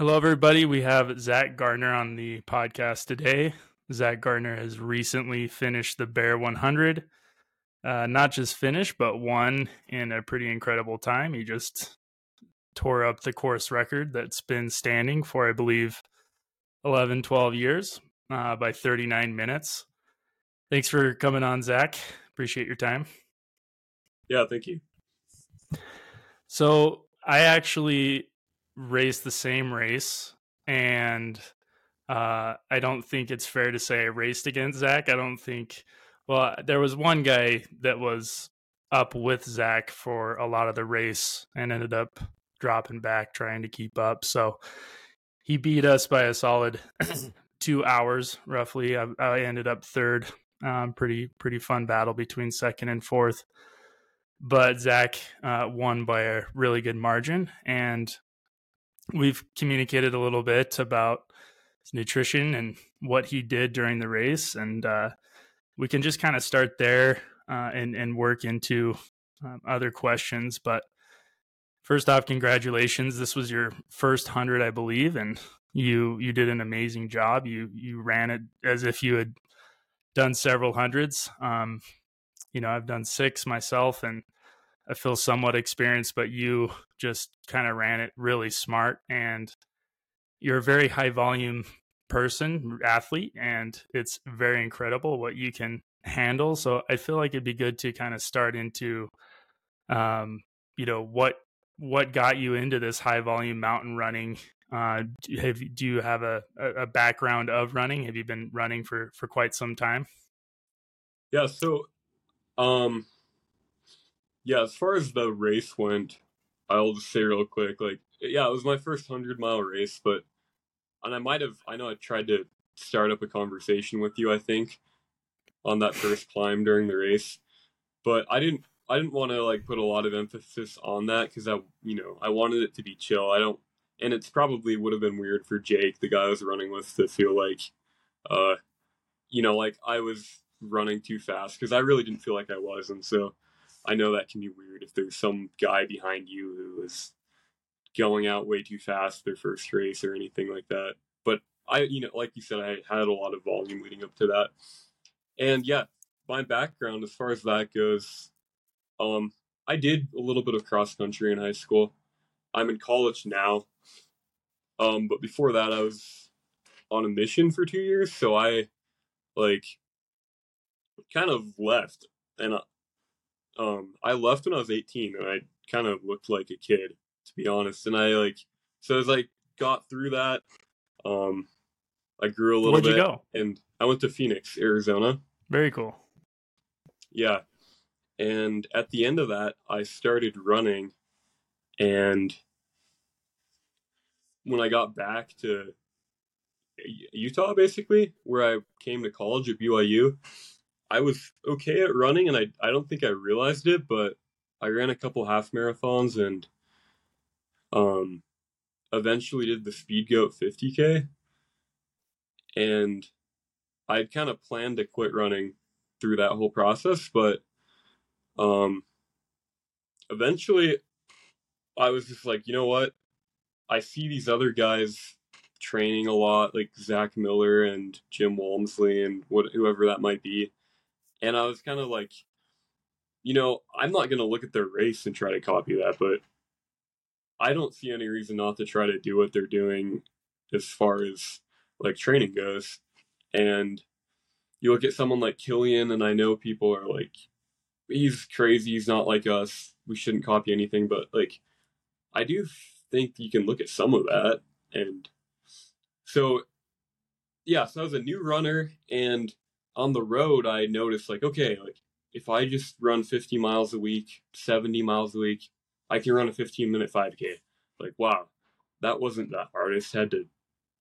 Hello, everybody. We have Zack Garner on the podcast today. Zack Garner has recently finished the Bear 100. Uh, not just finished, but won in a pretty incredible time. He just tore up the course record that's been standing for, I believe, 11, 12 years uh, by 39 minutes. Thanks for coming on, Zack. Appreciate your time. Yeah, thank you. So, I actually raced the same race, and uh, I don't think it's fair to say I raced against Zack. I don't think. Well, there was one guy that was up with Zack for a lot of the race and ended up dropping back trying to keep up. So he beat us by a solid two hours roughly. I, I ended up third. Um, pretty pretty fun battle between second and fourth, but Zack uh, won by a really good margin, and we've communicated a little bit about his nutrition and what he did during the race, and uh, we can just kind of start there uh, and and work into um, other questions. But first off, congratulations! This was your first hundred, I believe, and you you did an amazing job. You you ran it as if you had done several hundreds. Um, you know, I've done six myself, and I feel somewhat experienced, but you just kind of ran it really smart, and you're a very high volume person, athlete, and it's very incredible what you can handle. So I feel like it'd be good to kind of start into, um, you know, what what got you into this high volume mountain running uh, have do you have a, a background of running? Have you been running for for quite some time? Yeah. So, um, yeah. As far as the race went, I'll just say real quick, like, yeah, it was my first hundred mile race, but and I might have, I know I tried to start up a conversation with you, I think, on that first climb during the race, but I didn't. I didn't want to like put a lot of emphasis on that because I, you know, I wanted it to be chill. I don't and it's probably would have been weird for Jake, the guy I was running with, to feel like, uh, you know, like I was running too fast because I really didn't feel like I was, and so I know that can be weird if there's some guy behind you who is going out way too fast their first race or anything like that. But I, you know, like you said, I had a lot of volume leading up to that, and yeah, my background as far as that goes, um, I did a little bit of cross country in high school. I'm in college now, um, but before that, I was on a mission for two years, so I like kind of left, and um, I left when I was 18, and I kind of looked like a kid, to be honest. And I like, so as I got through that, um, I grew a little Where'd bit, you go? and I went to Phoenix, Arizona. Very cool. Yeah, and at the end of that, I started running, and when I got back to Utah, basically, where I came to college at BYU, I was okay at running, and I I don't think I realized it, but I ran a couple half marathons and um eventually did the Speed Goat 50k, and I'd kind of planned to quit running through that whole process, but um eventually I was just like, you know what? I see these other guys training a lot, like Zach Miller and Jim Walmsley and what whoever that might be, and I was kind of like, you know, I'm not gonna look at their race and try to copy that, but I don't see any reason not to try to do what they're doing as far as like training goes. And you look at someone like Kilian, and I know people are like, he's crazy, he's not like us, we shouldn't copy anything, but like, I do think you can look at some of that. And so, yeah, so I was a new runner, and on the road, I noticed like, okay, like if I just run 50 miles a week, 70 miles a week, I can run a 15 minute 5K. Like, wow, that wasn't that hard. I just had to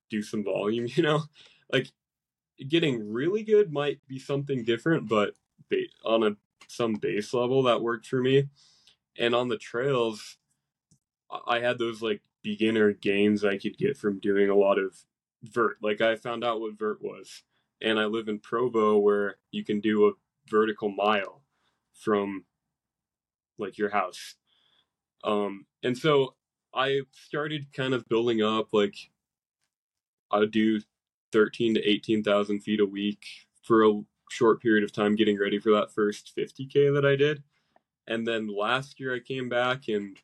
do some volume, you know? Like, getting really good might be something different, but on a some base level that worked for me. And on the trails, I had those like beginner gains I could get from doing a lot of vert. Like I found out what vert was, and I live in Provo where you can do a vertical mile from like your house. Um, and so I started kind of building up like I would do thirteen to eighteen thousand feet a week for a short period of time, getting ready for that first fifty k that I did, and then last year I came back and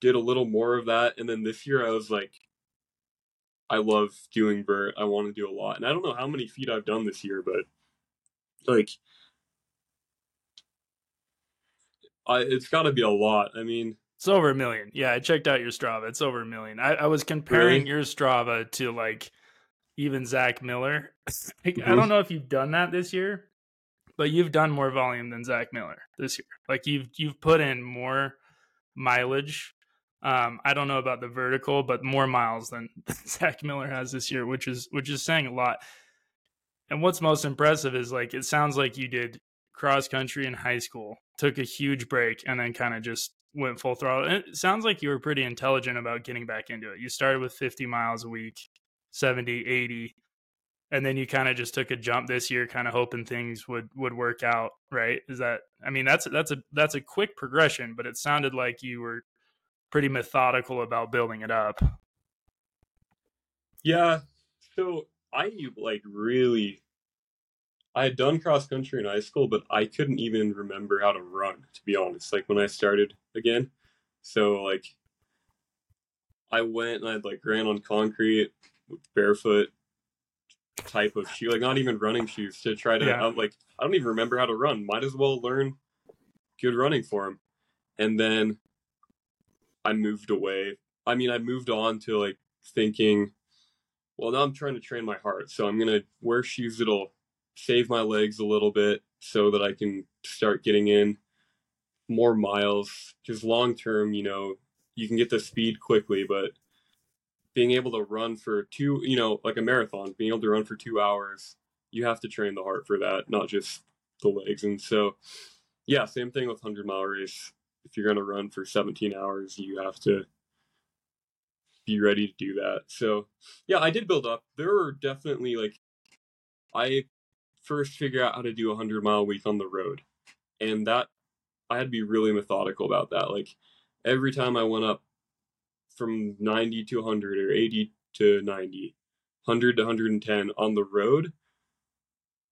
did a little more of that, and then this year I was like, I love doing vert. I want to do a lot, and I don't know how many feet I've done this year, but like I, it's got to be a lot. I mean, it's over a million. Yeah, I checked out your Strava. It's over a million. I, I was comparing Really? your Strava to like even Zach Miller. Like, I Mhm. don't know if you've done that this year, but you've done more volume than Zach Miller this year. Like you've you've put in more mileage. Um, I don't know about the vertical, but more miles than Zach Miller has this year, which is which is saying a lot. And what's most impressive is like it sounds like you did cross country in high school, took a huge break, and then kind of just went full throttle. And it sounds like you were pretty intelligent about getting back into it. You started with 50 miles a week, 70, 80, and then you kind of just took a jump this year, kind of hoping things would would work out. Right? Is that? I mean, that's that's a that's a quick progression, but it sounded like you were pretty methodical about building it up. Yeah. So I like really I had done cross country in high school, but I couldn't even remember how to run, to be honest, like when I started again. So like I went and I'd like ran on concrete barefoot type of shoe, like not even running shoes to try to Yeah. I'm like I don't even remember how to run. Might as well learn good running form. And then I moved away. I mean, I moved on to like thinking, well, now I'm trying to train my heart. So I'm going to wear shoes that'll save my legs a little bit so that I can start getting in more miles. Because long term, you know, you can get the speed quickly, but being able to run for two, you know, like a marathon, being able to run for two hours, you have to train the heart for that, not just the legs. And so, yeah, same thing with 100 mile race. If you're going to run for 17 hours, you have to be ready to do that. So, yeah, I did build up. There were definitely like, I first figure out how to do a 100 mile week on the road. And that, I had to be really methodical about that. Like, every time I went up from 90 to 100 or 80 to 90, 100 to 110 on the road,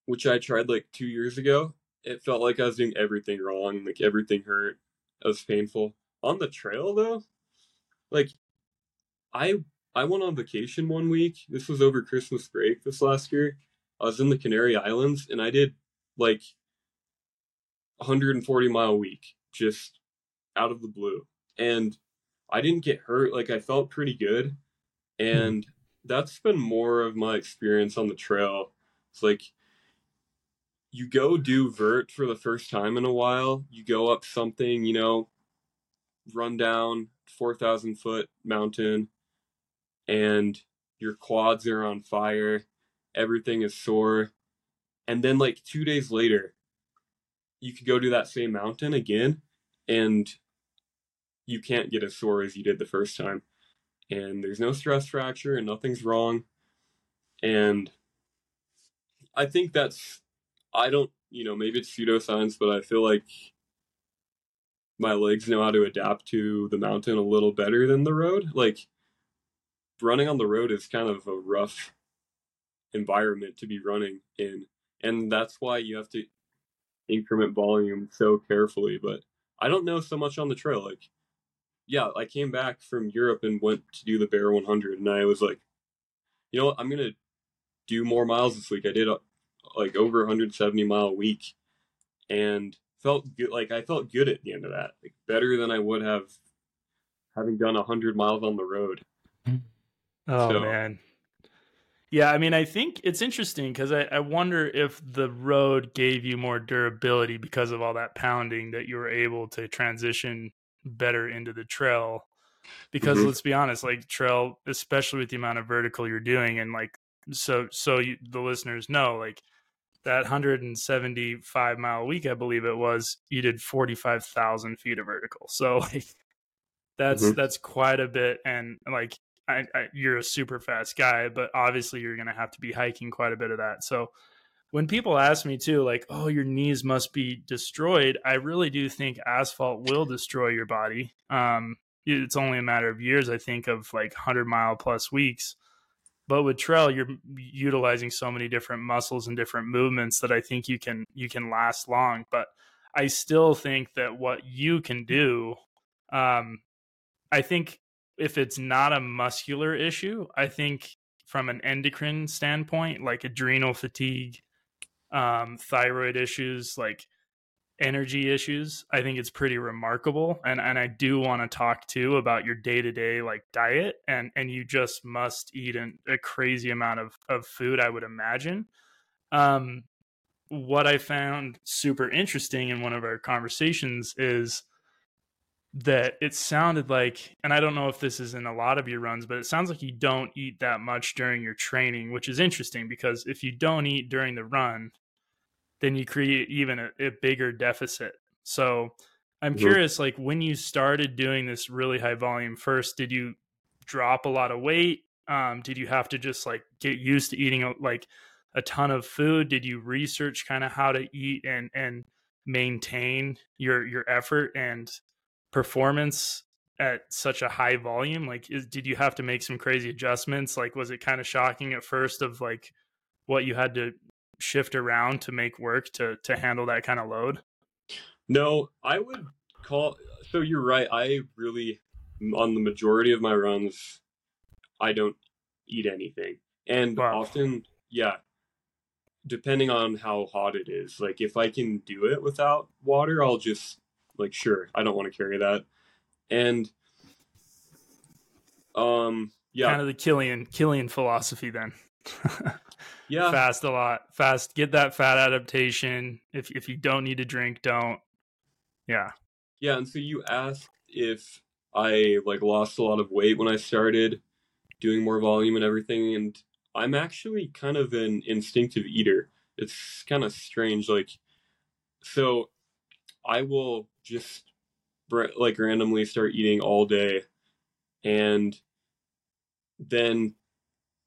which I tried like two years ago, it felt like I was doing everything wrong. Like everything hurt. Was painful. On the trail though, like I I went on vacation one week. This was over Christmas break this last year. I was in the Canary Islands and I did like 140 mile week just out of the blue. And I didn't get hurt. Like I felt pretty good. Hmm. And that's been more of my experience on the trail. It's like you go do vert for the first time in a while. You go up something, you know, run down 4,000 foot mountain, and your quads are on fire. Everything is sore. And then, like, two days later, you could go do that same mountain again, and you can't get as sore as you did the first time. And there's no stress fracture, and nothing's wrong. And I think that's I don't, you know, maybe it's pseudoscience, but I feel like my legs know how to adapt to the mountain a little better than the road. Like running on the road is kind of a rough environment to be running in. And that's why you have to increment volume so carefully. But I don't know so much on the trail. Like, yeah, I came back from Europe and went to do the Bear 100, and I was like, you know what, I'm gonna do more miles this week. I did like over 170 mile a week, and felt good. Like I felt good at the end of that, like better than I would have having done 100 miles on the road. Oh So- man. Yeah, I mean, I think it's interesting because I, I wonder if the road gave you more durability because of all that pounding that you were able to transition better into the trail. Because Mhm. let's be honest, like trail, especially with the amount of vertical you're doing, and like so, so you, the listeners know, like that 175 mile week, I believe it was, you did 45,000 feet of vertical. So like that's Mhm. that's quite a bit, and like I, I, you're a super fast guy, but obviously you're going to have to be hiking quite a bit of that. So when people ask me too, like, oh, your knees must be destroyed, I really do think asphalt will destroy your body. Um, it's only a matter of years, I think, of like 100 mile plus weeks. But with trail, you're utilizing so many different muscles and different movements that I think you can you can last long. But I still think that what you can do, um, I think if it's not a muscular issue, I think from an endocrine standpoint, like adrenal fatigue, um, thyroid issues, like energy issues, I think it's pretty remarkable. And and I do want to talk too about your day to day like diet, and and you just must eat an, a crazy amount of of food, I would imagine. Um, what I found super interesting in one of our conversations is that it sounded like, and I don't know if this is in a lot of your runs, but it sounds like you don't eat that much during your training, which is interesting because if you don't eat during the run, then you create even a, a bigger deficit. So I'm mm-hmm. curious, like when you started doing this really high volume first, did you drop a lot of weight? Um, did you have to just like get used to eating like a ton of food? Did you research kind of how to eat and and maintain your your effort and performance at such a high volume like is, did you have to make some crazy adjustments like was it kind of shocking at first of like what you had to shift around to make work to to handle that kind of load? No i would call so you're right i really on the majority of my runs i don't eat anything. And wow. often yeah depending on how hot it is like if i can do it without water i'll just like sure i don't want to carry that. And um yeah. Kind of the Kilian Kilian philosophy then yeah. Fast a lot. Fast. Get that fat adaptation. If if you don't need to drink don't. Yeah. Yeah and so you asked if i like lost a lot of weight when i started doing more volume and everything and i'm actually kind of an instinctive eater. It's kind of strange like so i will just like randomly start eating all day and then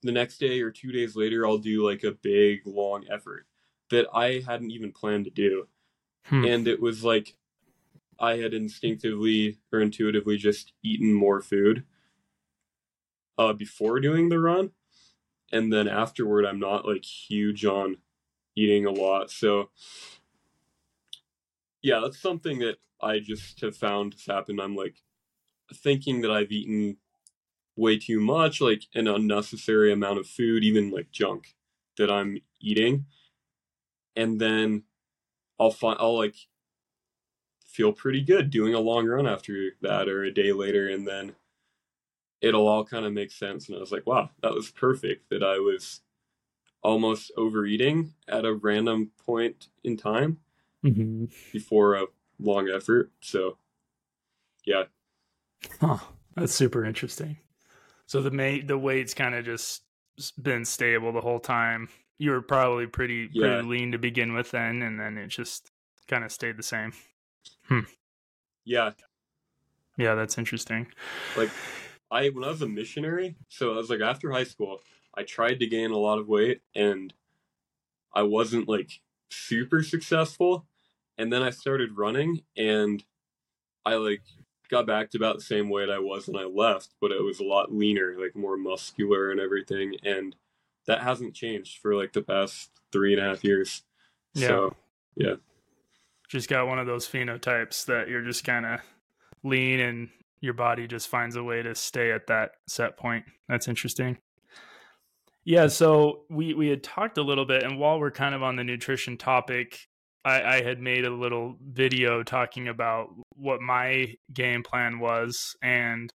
the next day or two days later i'll do like a big long effort that i hadn't even planned to do hmm. and it was like i had instinctively or intuitively just eaten more food uh, before doing the run and then afterward i'm not like huge on eating a lot so yeah, that's something that I just have found has happened. I'm like thinking that I've eaten way too much, like an unnecessary amount of food, even like junk that I'm eating. And then I'll find I'll like feel pretty good doing a long run after that or a day later and then it'll all kind of make sense and I was like, wow, that was perfect that I was almost overeating at a random point in time mm-hmm. before a long effort. So, yeah. Huh. That's super interesting. So the may the weight's kind of just been stable the whole time. You were probably pretty yeah. pretty lean to begin with then, and then it just kind of stayed the same. Hmm. Yeah. Yeah, that's interesting. Like I when I was a missionary, so I was like after high school, I tried to gain a lot of weight and I wasn't like super successful and then I started running and I like got back to about the same weight I was when I left, but it was a lot leaner, like more muscular and everything. And that hasn't changed for like the past three and a half years. Yeah. So, yeah. Just got one of those phenotypes that you're just kind of lean and your body just finds a way to stay at that set point. That's interesting. Yeah, so we we had talked a little bit, and while we're kind of on the nutrition topic, I, I had made a little video talking about what my game plan was, and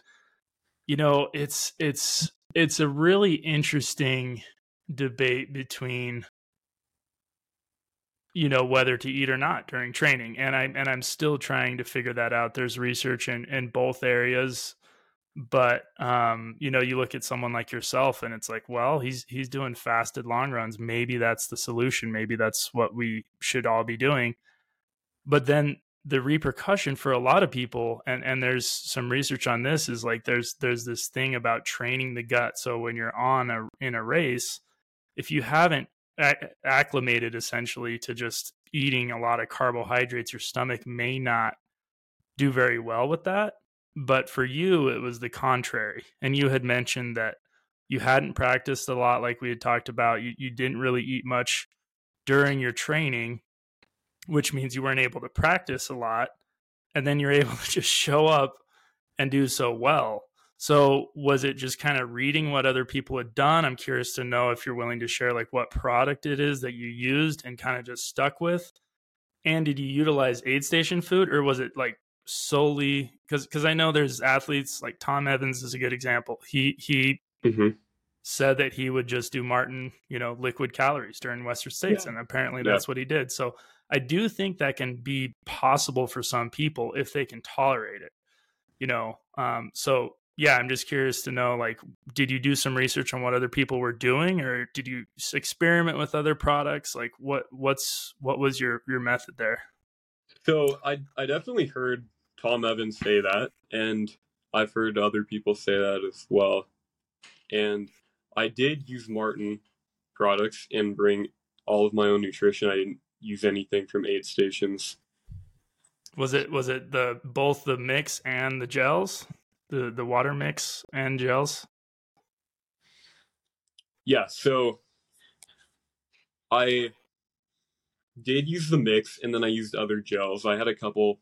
you know, it's it's it's a really interesting debate between you know whether to eat or not during training and i and i'm still trying to figure that out. There's research in in both areas but um, you know you look at someone like yourself and it's like well he's he's doing fasted long runs. Maybe that's the solution. Maybe that's what we should all be doing. But then the repercussion for a lot of people and and there's some research on this is like there's there's this thing about training the gut. So when you're on a in a race if you haven't acclimated essentially to just eating a lot of carbohydrates your stomach may not do very well with that but for you it was the contrary. And you had mentioned that you hadn't practiced a lot like we had talked about. You you didn't really eat much during your training, which means you weren't able to practice a lot. And then you're able to just show up and do so well. So was it just kind of reading what other people had done? I'm curious to know if you're willing to share like what product it is that you used and kind of just stuck with. And did you utilize aid station food or was it like solely because because I know there's athletes like Tom Evans is a good example. He he Mm-hmm. said that he would just do Maurten, you know, liquid calories during Western States, Yeah. and apparently Yeah. that's what he did. So I do think that can be possible for some people if they can tolerate it, you know. Um, so yeah, I'm just curious to know, like, did you do some research on what other people were doing, or did you experiment with other products? Like, what what's what was your your method there? So I I definitely heard Tom Evans say that, and I've heard other people say that as well. And I did use Maurten products and bring all of my own nutrition. I didn't use anything from aid stations. Was it was it the both the mix and the gels, the the water mix and gels? Yeah, so I did use the mix and then I used other gels. I had a couple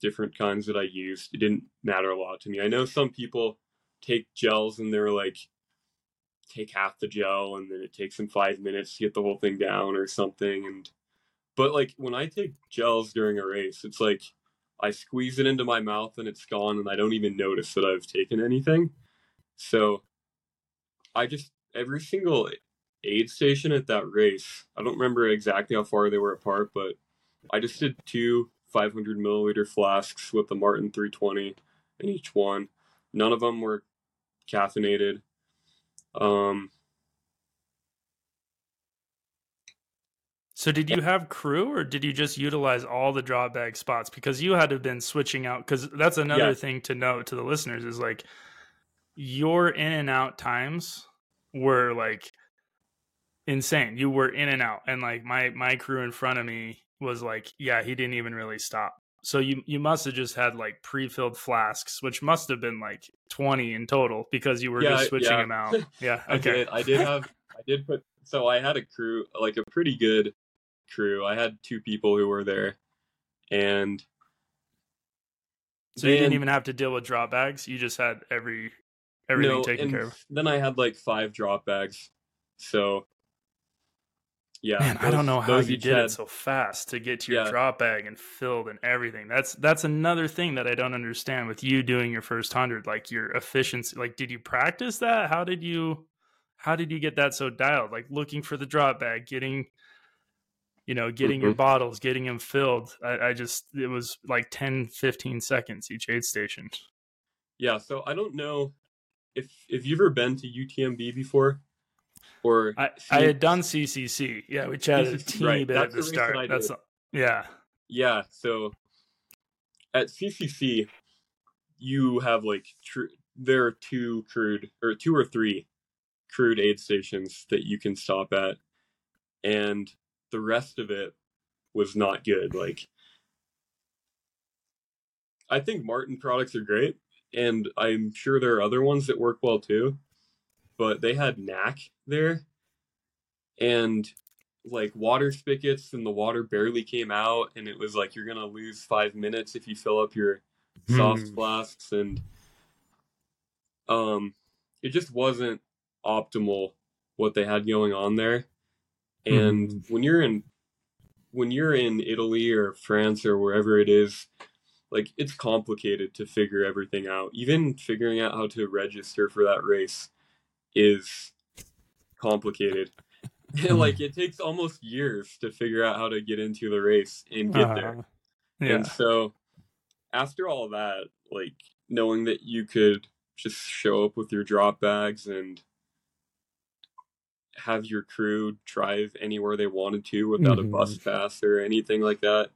different kinds that I used. It didn't matter a lot to me. I know some people take gels and they're like take half the gel and then it takes them 5 minutes to get the whole thing down or something and but like when I take gels during a race, it's like I squeeze it into my mouth and it's gone and I don't even notice that I've taken anything. So I just every single aid station at that race. I don't remember exactly how far they were apart, but I just did two 500 milliliter flasks with the Maurten 320 in each one. None of them were caffeinated. Um, So did you have crew or did you just utilize all the drop bag spots? Because you had to have been switching out because that's another Yeah. thing to note to the listeners is like your in and out times were like insane. You were in and out. And like my my crew in front of me was like, yeah, he didn't even really stop. So you you must have just had like pre-filled flasks, which must have been like 20 in total because you were Yeah, just switching yeah. them out. Yeah. I Okay. did. I did have. I did put. So I had a crew, like a pretty good crew. I had two people who were there, and So you didn't even have to deal with drop bags. You just had every everything no, taken care of. Then I had like five drop bags. So yeah, Man, I don't know how you did had- it so fast to get to your Yeah. drop bag and filled and everything. That's that's another thing that I don't understand with you doing your first hundred. Like your efficiency. Like, did you practice that? How did you how did you get that so dialed? Like looking for the drop bag, getting you know, getting your Mhm. bottles, getting them filled. I, I just it was like 10, 15 seconds each aid station. Yeah, so I don't know if if you've ever been to UTMB before, or I, I had done CCC. Yeah, we chatted a teeny right, bit that's at the the start. That's did. yeah. Yeah, so at CCC, you have like tr- there are two crude or two or three crude aid stations that you can stop at, and the rest of it was not good. Like, I think Maurten products are great, and I'm sure there are other ones that work well too, but they had Naak there, and like water spigots and the water barely came out and it was like you're gonna lose five minutes if you fill up your soft Hmm. flasks and um it just wasn't optimal what they had going on there and Hmm. when you're in when you're in italy or france or wherever it is like it's complicated to figure everything out even figuring out how to register for that race is complicated like it takes almost years to figure out how to get into the race and get there Uh, yeah. and so after all that like knowing that you could just show up with your drop bags and have your crew drive anywhere they wanted to without a bus pass or anything like that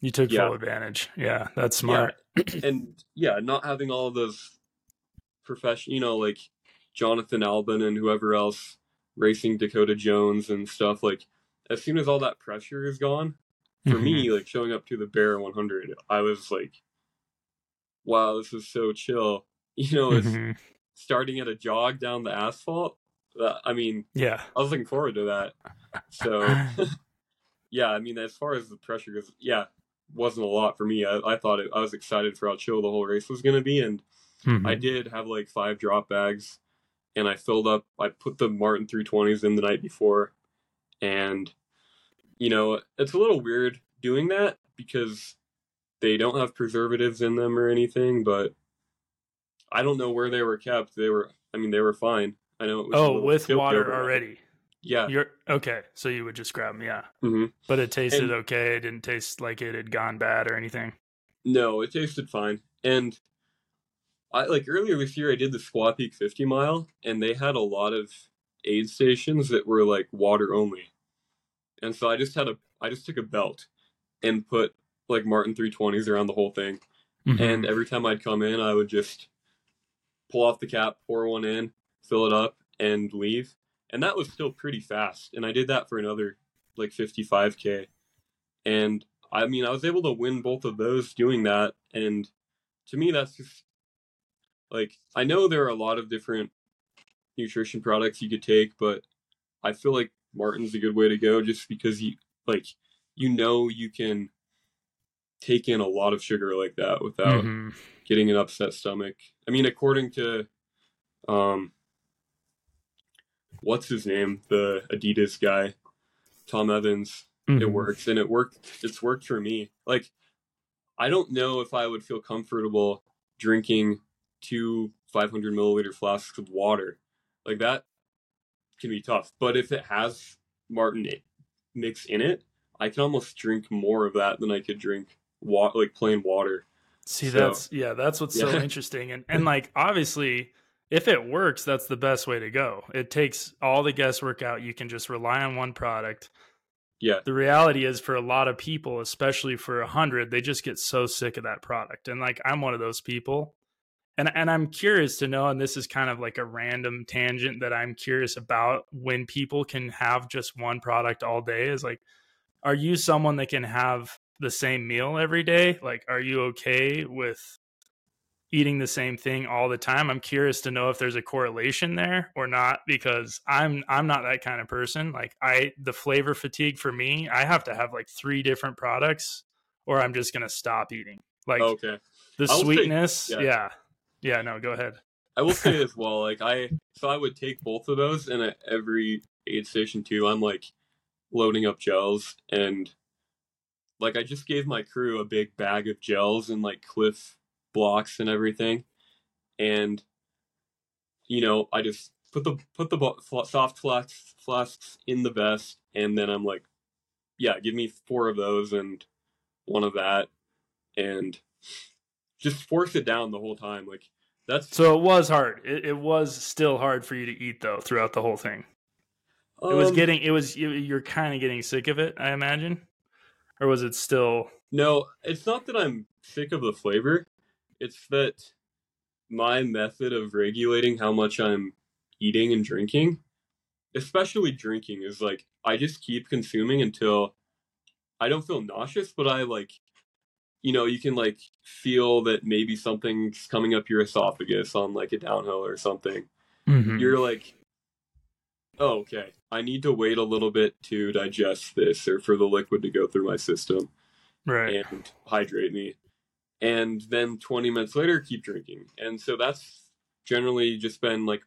You took Yeah. full advantage. Yeah, that's smart. and yeah, not having all of those profession, you know, like Jonathan Albon and whoever else racing Dakota Jones and stuff. Like, as soon as all that pressure is gone, for me, Mm-hmm. like showing up to the Bear 100, I was like, wow, this is so chill. You know, it's Mhm. starting at a jog down the asphalt. That, I mean, Yeah. I was looking forward to that. So, yeah, I mean, as far as the pressure goes, yeah, wasn't a lot for me. I, I thought it, I was excited for how chill the whole race was going to be, and Mhm. I did have like five drop bags, and I filled up. I put the Maurten 320s in the night before, and you know, it's a little weird doing that because they don't have preservatives in them or anything, but I don't know where they were kept. They were, I mean, they were fine. I know it was Oh, with water already. Yeah. You're okay. So you would just grab them, yeah. hmm But it tasted And- okay. It didn't taste like it had gone bad or anything. No, it tasted fine. And I like earlier this year I did the Squaw Peak 50 mile and they had a lot of aid stations that were like water only. And so I just had a I just took a belt and put like Maurten 320s around the whole thing. Mm-hmm. And every time I'd come in, I would just pull off the cap, pour one in, fill it up, and leave. And that was still pretty fast. And I did that for another like 55k. And I mean, I was able to win both of those doing that. And to me, that's just like I know there are a lot of different nutrition products you could take, but I feel like Maurten's a good way to go just because you like you know you can take in a lot of sugar like that without Mhm. getting an upset stomach. I mean, according to um what's his name? The Adidas guy, Tom Evans, it Mhm. works and it worked it's worked for me. Like I don't know if I would feel comfortable drinking two 500 milliliter flasks of water. Like that can be tough. But if it has Maurten mix in it, I can almost drink more of that than I could drink wa- like plain water. See, So- that's yeah, that's what's so interesting, and and like obviously, if it works, that's the best way to go. It takes all the guesswork out. You can just rely on one product. Yeah. The reality is, for a lot of people, especially for a hundred, they just get so sick of that product, and like I'm one of those people. And and I'm curious to know, and this is kind of like a random tangent that I'm curious about when people can have just one product all day. Is like, are you someone that can have the same meal every day? Like, are you okay with eating the same thing all the time? I'm curious to know if there's a correlation there or not because I'm I'm not that kind of person. Like I the flavor fatigue for me, I have to have like three different products or I'm just going to stop eating. Like Okay. the I will say- sweetness, yeah. yeah. Yeah. no, go ahead. I will say as well, like I so I would take both of those and at every aid station too, I'm like loading up gels and like I just gave my crew a big bag of gels and like Clif Bloks and everything. And you know, I just put the put the soft flasks flasks in the vest and then I'm like yeah, give me four of those and one of that and just force it down the whole time like that's So it was hard. It, it was still hard for you to eat though throughout the whole thing. It was um, getting it was you, you're kind of getting sick of it, I imagine. Or was it still No, it's not that I'm sick of the flavor. It's that my method of regulating how much I'm eating and drinking, especially drinking, is like I just keep consuming until I don't feel nauseous, but I like, you know, you can like feel that maybe something's coming up your esophagus on like a downhill or something. Mhm. You're like, oh, okay, I need to wait a little bit to digest this or for the liquid to go through my system right? and hydrate me. And then 20 minutes later, keep drinking. And so that's generally just been like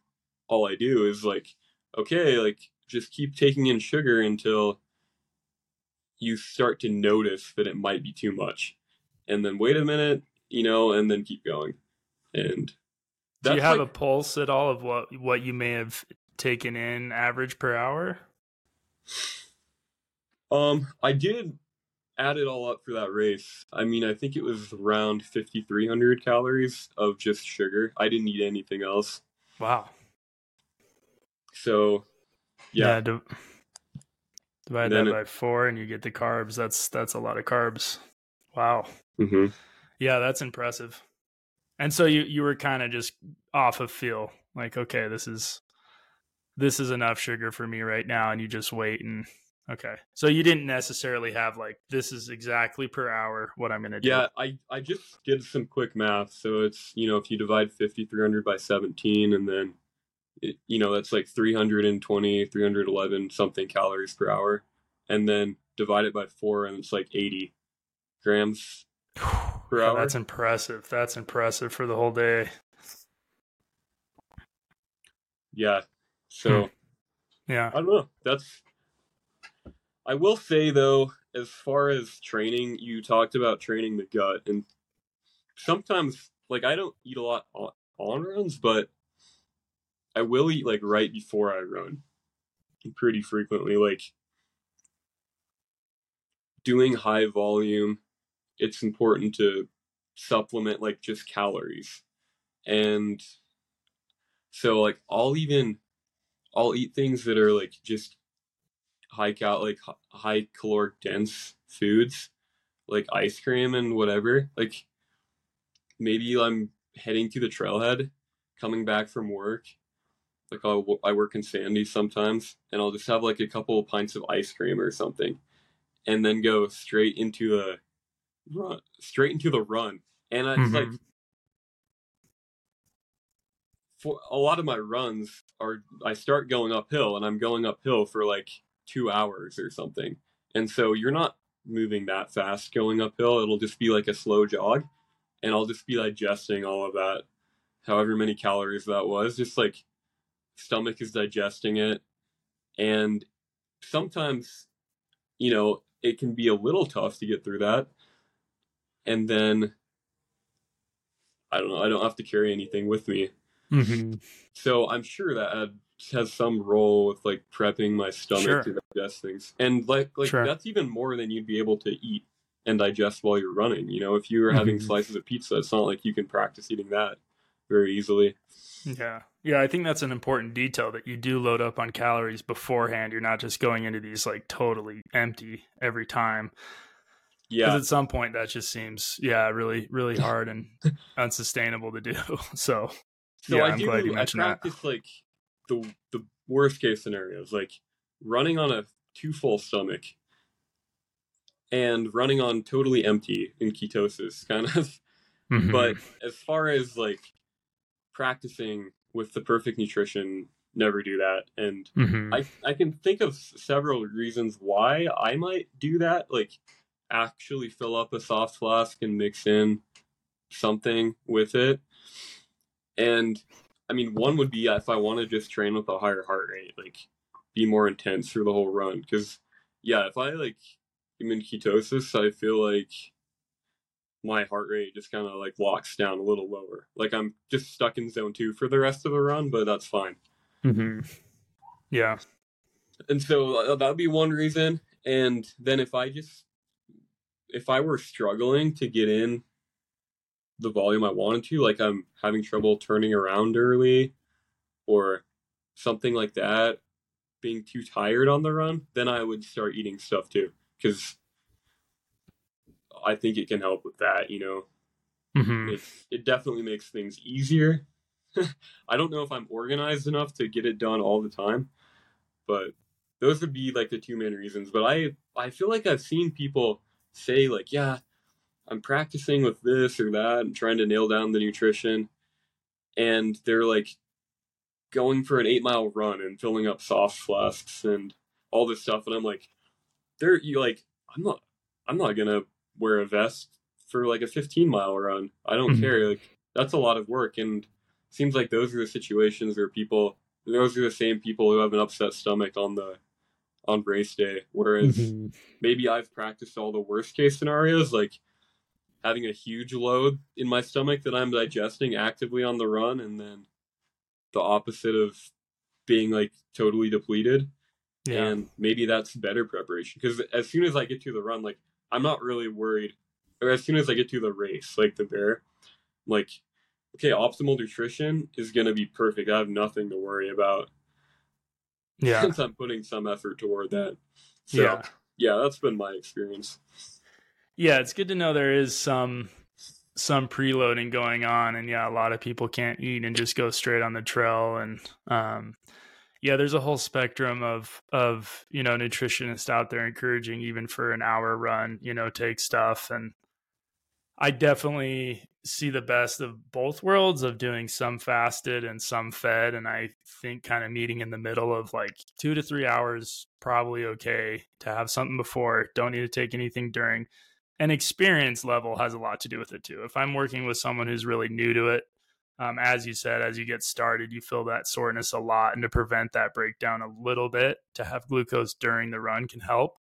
all I do is like, okay, like just keep taking in sugar until you start to notice that it might be too much. And then wait a minute, you know, and then keep going. And Do you have like- a pulse at all of what what you may have taken in average per hour? Um, I did add it all up for that race. I mean, I think it was around 5,300 calories of just sugar. I didn't eat anything else. Wow. So, yeah, di- divide that by four, and you get the carbs. That's that's a lot of carbs. Wow. hmm Yeah, that's impressive. And so you you were kind of just off of feel, like okay, this is this is enough sugar for me right now, and you just wait and Okay. So you didn't necessarily have like this is exactly per hour what I'm going to do. Yeah, I I just did some quick math. So it's, you know, if you divide 5300 by 17 and then it, you know, that's like 320, 311 something calories per hour and then divide it by 4 and it's like 80 grams per hour. that's impressive. That's impressive for the whole day. Yeah. So hmm. Yeah. I don't know. That's. I will say though, as far as training, you talked about training the gut, and sometimes, like, I don't eat a lot on, on runs, but I will eat like right before I run, pretty frequently. Like doing high volume, it's important to supplement like just calories, and so like I'll even I'll eat things that are like just high cal like high caloric dense foods like ice cream and whatever. Like maybe i'm heading to the trailhead coming back from work. Like I'll, i work in sandy sometimes and i'll just have like a couple of pints of ice cream or something and then go straight into a run straight into the run and it's like Mhm. for a lot of my runs are I start going uphill and I'm going uphill for like two hours or something. And so you're not moving that fast going uphill. It'll just be like a slow jog. And I'll just be digesting all of that, however many calories that was. Just like stomach is digesting it. And sometimes, you know, it can be a little tough to get through that. And then I don't know, I don't have to carry anything with me. Mhm. So I'm sure that has some role with like prepping my stomach Sure. to digest things. And like like Sure. that's even more than you'd be able to eat and digest while you're running. You know, if you were having Mhm. slices of pizza, it's not like you can practice eating that very easily. Yeah. Yeah, I think that's an important detail that you do load up on calories beforehand. You're not just going into these like totally empty every time. Because at some point that just seems, yeah, really, really hard and unsustainable to do. So So yeah, I I'm do glad you I mentioned that. practice like the the worst case scenarios, like running on a too full stomach and running on totally empty in ketosis kind of Mhm. but as far as like practicing with the perfect nutrition never do that and Mhm. i i can think of several reasons why i might do that like actually fill up a soft flask and mix in something with it and i mean one would be if i want to just train with a higher heart rate like be more intense through the whole run because yeah if i like am in ketosis i feel like my heart rate just kind of like locks down a little lower. Like I'm just stuck in zone two for the rest of the run, but that's fine. Mhm. yeah. And so uh, that would be one reason. And then if I just, if I were struggling to get in the volume I wanted to, like I'm having trouble turning around early or something like that, being too tired on the run, then I would start eating stuff too. Because I think it can help with that, you know. Mhm. it, it definitely makes things easier. I don't know if I'm organized enough to get it done all the time, but those would be like the two main reasons. But I I feel like I've seen people say like, yeah, I'm practicing with this or that and trying to nail down the nutrition, and they're like going for an eight mile run and filling up soft flasks and all this stuff, and I'm like, they're you like I'm not I'm not gonna wear a vest for like a 15 mile run. I don't Mhm. care. Like that's a lot of work, and seems like those are the situations where people, those are the same people who have an upset stomach on the on race day. Whereas Mhm. maybe I've practiced all the worst case scenarios, like having a huge load in my stomach that I'm digesting actively on the run, and then the opposite of being like totally depleted Yeah. and maybe that's better preparation because as soon as I get to the run, like I'm not really worried, or as soon as I get to the race, like the bear, like okay, optimal nutrition is gonna be perfect. I have nothing to worry about yeah. since I'm putting some effort toward that. So Yeah. yeah, that's been my experience. Yeah, it's good to know there is some some preloading going on and yeah, a lot of people can't eat and just go straight on the trail and um yeah, there's a whole spectrum of of you know nutritionists out there encouraging even for an hour run, you know, take stuff and I definitely see the best of both worlds of doing some fasted and some fed. And I think kind of meeting in the middle of like two to three hours, probably okay to have something before. Don't need to take anything during. And experience level has a lot to do with it too. If I'm working with someone who's really new to it, um, as you said, as you get started, you feel that soreness a lot. And to prevent that breakdown a little bit, to have glucose during the run can help.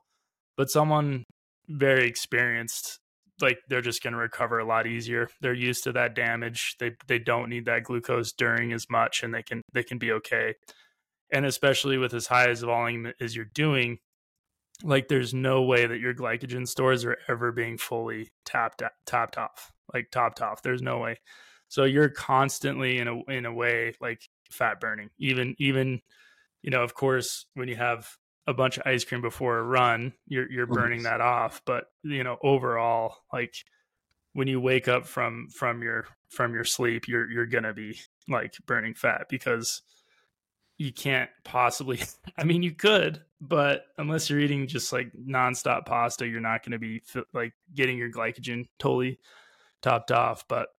But someone very experienced like they're just going to recover a lot easier. They're used to that damage. They they don't need that glucose during as much, and they can they can be okay. And especially with as high as volume as you're doing, like there's no way that your glycogen stores are ever being fully tapped tapped off, like topped off. There's no way. So you're constantly in a in a way like fat burning. Even even you know, of course, when you have a bunch of ice cream before a run, you're you're burning that off. But you know, overall, like when you wake up from from your from your sleep, you're you're gonna be like burning fat because you can't possibly I mean you could, but unless you're eating just like nonstop pasta, you're not going to be like getting your glycogen totally topped off, but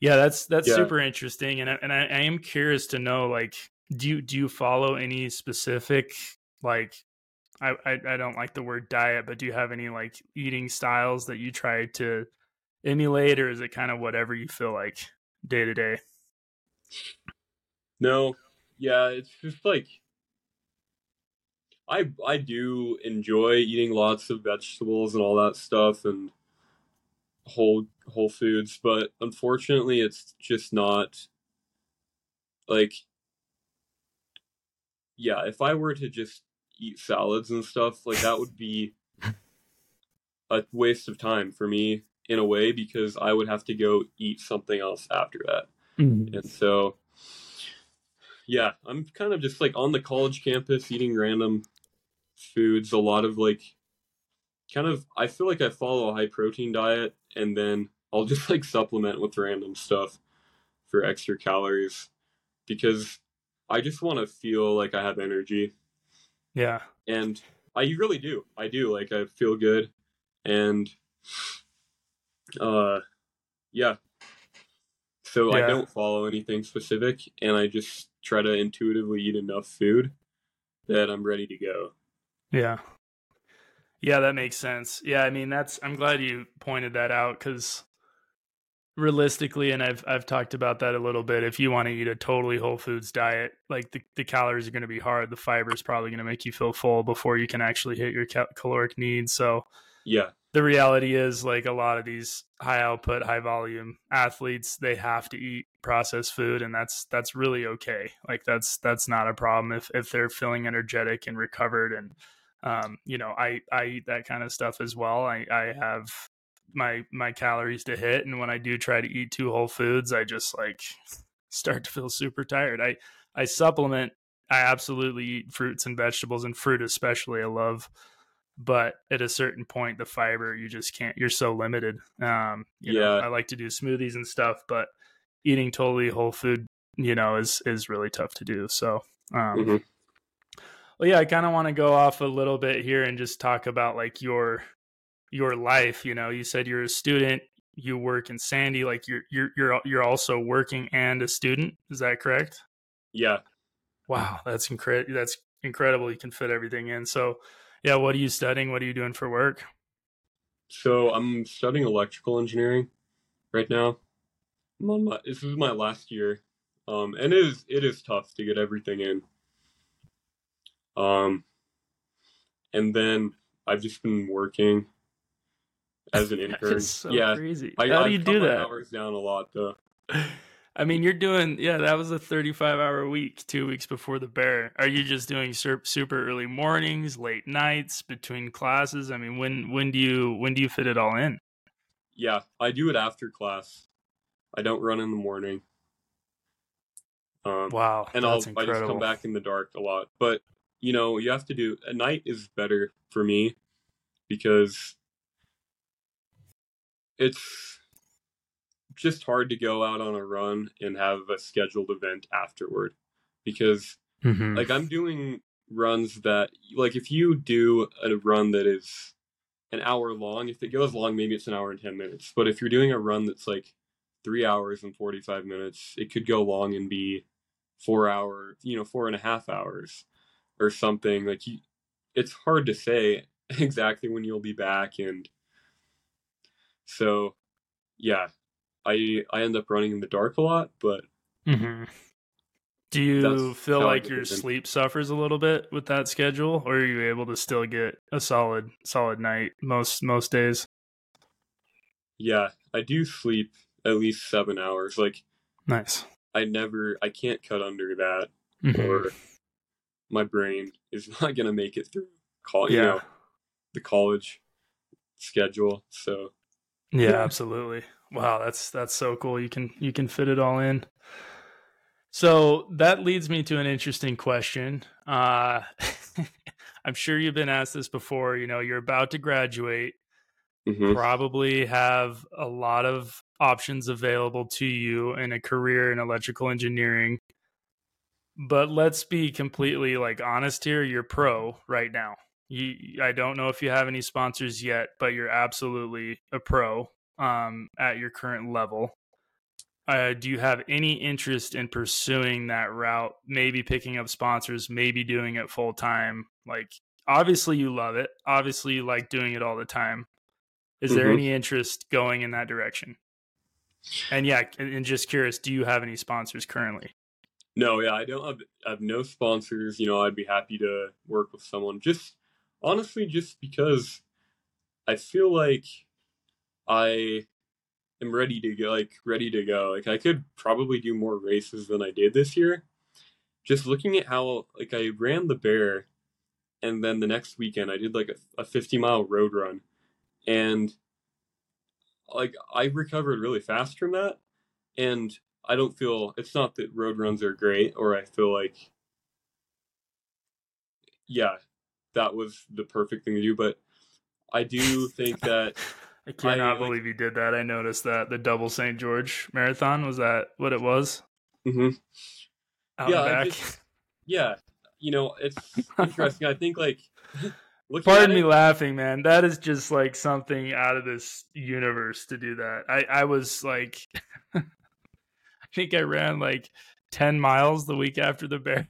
yeah, that's that's yeah. super interesting and I, and I, I am curious to know like do you do you follow any specific like I, I, I don't like the word diet, but do you have any like eating styles that you try to emulate, or is it kind of whatever you feel like day to day? No, yeah, it's just like I I do enjoy eating lots of vegetables and all that stuff and whole whole foods, but unfortunately, it's just not like yeah. If I were to just eat salads and stuff, like that would be a waste of time for me in a way because I would have to go eat something else after that. Mm-hmm. And so yeah, I'm kind of just like on the college campus eating random foods, a lot of like kind of I feel like I follow a high protein diet and then I'll just like supplement with random stuff for extra calories because I just want to feel like I have energy yeah. And I really do. I do. Like I feel good and uh yeah. So yeah. I don't follow anything specific and I just try to intuitively eat enough food that I'm ready to go. Yeah. Yeah, that makes sense. Yeah, I mean that's I'm glad you pointed that out cuz realistically and I've I've talked about that a little bit if you want to eat a totally whole foods diet like the, the calories are going to be hard the fiber is probably going to make you feel full before you can actually hit your cal- caloric needs so yeah the reality is like a lot of these high output high volume athletes they have to eat processed food and that's that's really okay like that's that's not a problem if if they're feeling energetic and recovered and um, you know, I I eat that kind of stuff as well. I I have my my calories to hit. And when i do try to eat two whole foods i just like start to feel super tired. I i supplement i absolutely eat fruits and vegetables and fruit especially i love. But at a certain point the fiber you just can't you're so limited. Um you yeah. Know, i like to do smoothies and stuff but eating totally whole food you know is is really tough to do. So um mm-hmm. well yeah i kind of want to go off a little bit here and just talk about like your your life you know you said you're a student you work in sandy like you're you're you're you're also working and a student is that correct? Yeah. Wow that's incredible that's incredible you can fit everything in. So yeah what are you studying? What are you doing for work? So i'm studying electrical engineering right now. I'm on my this is my last year um and it is it is tough to get everything in. Um and then i've just been working as an intern. so yeah, crazy. I, How do you do that? Hours down a lot though. I mean, you're doing yeah. That was a 35 hour week, two weeks before the bear. Are you just doing super early mornings, late nights between classes? I mean, when when do you when do you fit it all in? Yeah, I do it after class. I don't run in the morning. Um, wow, and I'll incredible. I just come back in the dark a lot. But you know, you have to do a night is better for me because it's just hard to go out on a run and have a scheduled event afterward because Mhm. like I'm doing runs that like if you do a run that is an hour long, if it goes long, maybe it's an hour and ten minutes. But if you're doing a run that's like three hours and forty five minutes, it could go long and be four hour, you know, four and a half hours or something. Like you, it's hard to say exactly when you'll be back, and so yeah, I I end up running in the dark a lot, but Mhm. Do you feel like your sleep suffers a little bit with that schedule, or are you able to still get a solid solid night most most days? yeah, I do sleep at least seven hours. Like Nice. I never, I can't cut under that, Mhm. or my brain is not gonna make it through call, you Yeah. know, the college schedule. So Yeah, Yeah. absolutely. Wow, that's that's so cool. You can you can fit it all in. So that leads me to an interesting question. Uh, I'm sure you've been asked this before. You know, you're about to graduate, mhm. probably have a lot of options available to you in a career in electrical engineering. But let's be completely like honest here. You're pro right now. You, I don't know if you have any sponsors yet, but you're absolutely a pro um, at your current level. Uh, do you have any interest in pursuing that route? Maybe picking up sponsors, maybe doing it full time. Like, obviously, you love it. Obviously, you like doing it all the time. Is there Mhm. any interest going in that direction? And yeah, and, and just curious, do you have any sponsors currently? no, yeah, I don't have, I have no sponsors. You know, I'd be happy to work with someone. Just honestly, just because I feel like I am ready to go, like ready to go. Like I could probably do more races than I did this year. Just looking at how like I ran the bear, and then the next weekend I did like a, a 50 mile road run, and like I recovered really fast from that, and I don't feel it's not that road runs are great, or I feel like yeah, that was the perfect thing to do, but I do think that I cannot like- believe you did that. I noticed that the double St. George marathon was that what it was mhm. out Yeah, and back. just- yeah, you know, it's interesting. I think like looking Pardon at me it, laughing, man. That is just like something out of this universe to do that. I I was like, I think I ran like ten miles the week after the bear.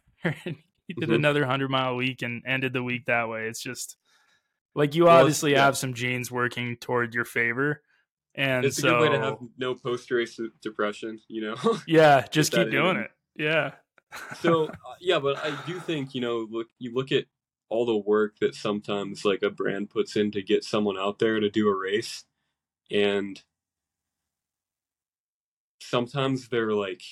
He did Mhm. another hundred mile week and ended the week that way. It's just like you Well, obviously yeah. have some genes working toward your favor, and it's so a good way to have no post race depression, you know. yeah, just keep doing in. it. Yeah. so uh, yeah, but I do think you know, look, you look at all the work that sometimes like a brand puts in to get someone out there to do a race, and sometimes they're like,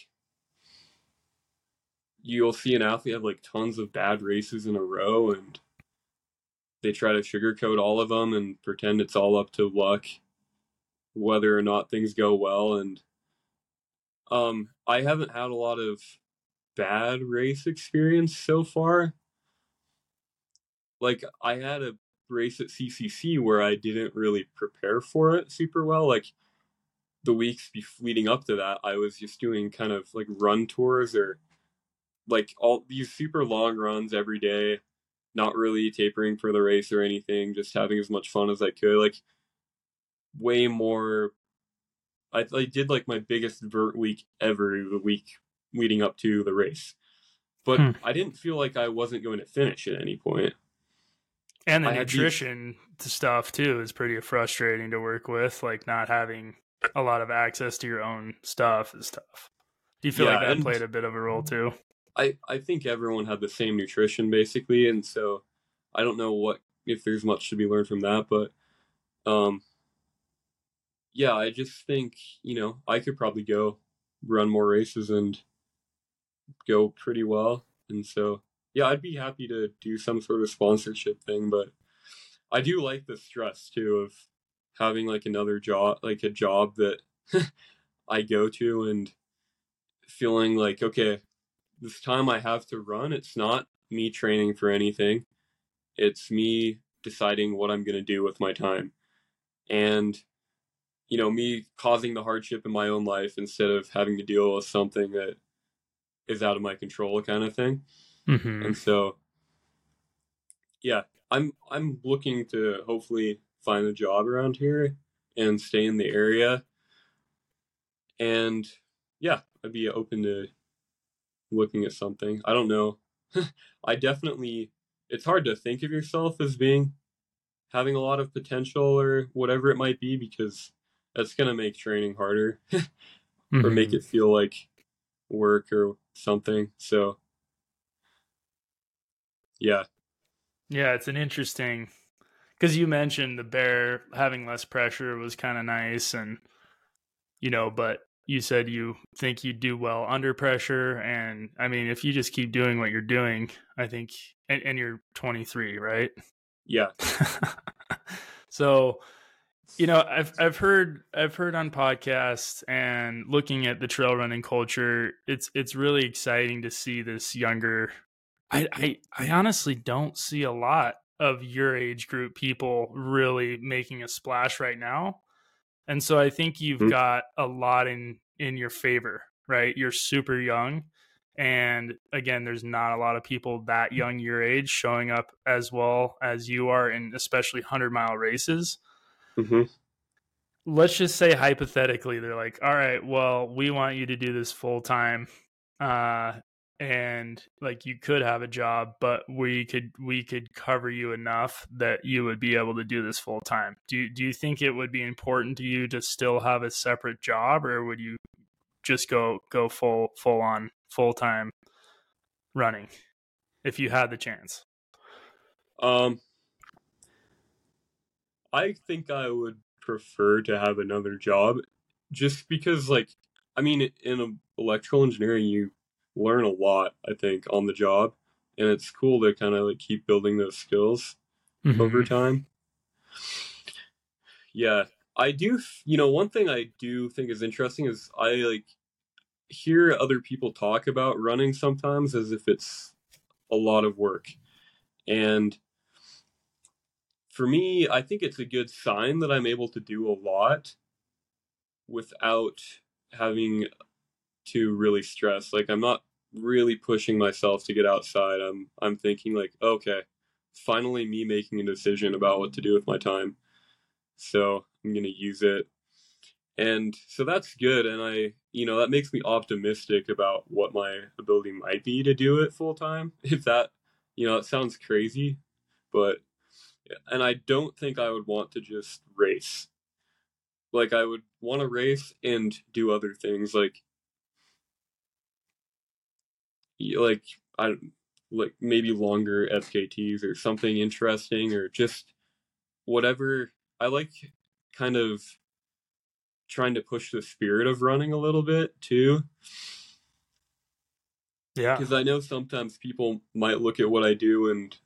you'll see an athlete have like tons of bad races in a row, and they try to sugarcoat all of them and pretend it's all up to luck, whether or not things go well, and um, I haven't had a lot of bad race experience so far. Like I had a race at CCC where I didn't really prepare for it super well. Like the weeks leading up to that, I was just doing kind of like run tours or like all these super long runs every day, not really tapering for the race or anything, just having as much fun as I could. Like way more. I, I did like my biggest vert week ever the week leading up to the race. But Hmm. I didn't feel like I wasn't going to finish at any point. And the I had these- stuff too is pretty frustrating to work with. Like not having a lot of access to your own stuff is tough. Do you feel Yeah, like that and- played a bit of a role too? I, I think everyone had the same nutrition basically, and so I don't know what if there's much to be learned from that, but um yeah, I just think, you know, I could probably go run more races and go pretty well. And so yeah, I'd be happy to do some sort of sponsorship thing, but I do like the stress too of having like another job like a job that I go to and feeling like okay, this time I have to run, it's not me training for anything. It's me deciding what I'm going to do with my time. And, you know, me causing the hardship in my own life instead of having to deal with something that is out of my control, kind of thing. Mhm. and so yeah, I'm I'm looking to hopefully find a job around here and stay in the area. And yeah, I'd be open to looking at something. I don't know. I definitely it's hard to think of yourself as being having a lot of potential or whatever it might be because that's going to make training harder or make Mhm. it feel like work or something. So yeah, Yeah, it's an interesting because you mentioned the bear having less pressure was kind of nice, and you know, but you said you think you do well under pressure, and I mean, if you just keep doing what you're doing, I think, and, and you're 23, right? yeah, so you know i've i've heard i've heard on podcasts and looking at the trail running culture it's it's really exciting to see this younger i i, I honestly don't see a lot of your age group people really making a splash right now and so i think you've Mhm. got a lot in in your favor right? You're super young and again there's not a lot of people that young your age showing up as well as you are in especially 100 mile races. Hmm let's just say hypothetically they're like all right well we want you to do this full time uh and like you could have a job but we could we could cover you enough that you would be able to do this full time. Do you, do you think it would be important to you to still have a separate job or would you just go go full full on full time running if you had the chance? Um, I think I would prefer to have another job, just because, like, I mean, in electrical engineering, you learn a lot. I think on the job, and it's cool to kind of like keep building those skills mm-hmm. over time. Yeah, I do. You know, one thing I do think is interesting is I like hear other people talk about running sometimes as if it's a lot of work. And for me, I think it's a good sign that I'm able to do a lot without having to really stress. Like I'm not really pushing myself to get outside. I'm I'm thinking like, okay, finally me making a decision about what to do with my time. So I'm gonna use it. And so that's good. And I, you know, that makes me optimistic about what my ability might be to do it full time. If that, you know, it sounds crazy, but, and I don't think I would want to just race. Like, I would want to race and do other things, like, like, I like maybe longer FKTs or something interesting or just whatever. I like kind of trying to push the spirit of running a little bit too. Yeah. Because i know sometimes people might look at what i do and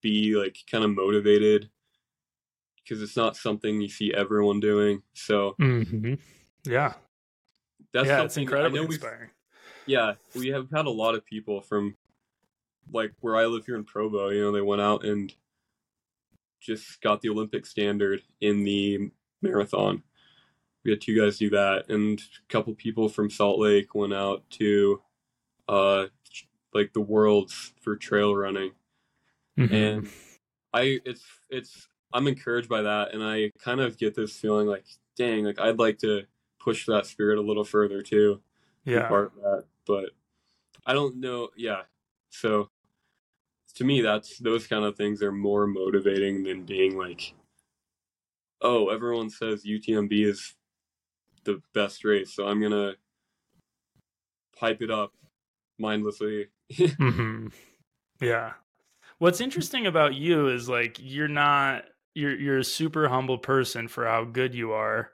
be like kind of motivated because it's not something you see everyone doing so hmm yeah. That's yeah it's something incredibly i know inspiring yeah we have had a lot of people from like where i live here in provo you know they went out and just got the olympic standard in the marathon. We had two guys do that and a couple people from salt lake went out to uh like the worlds for trail running. Mm-hmm. and i it's it's i'm encouraged by that and i kind of get this feeling like dang like i'd like to push that spirit a little further too yeah. part that but i don't know yeah so to me that's those kind of things are more motivating than being like oh everyone says utmb is the best race so i'm gonna pipe it up mindlessly hmm Yeah. What's interesting about you is like you're not you're you're a super humble person for how good you are.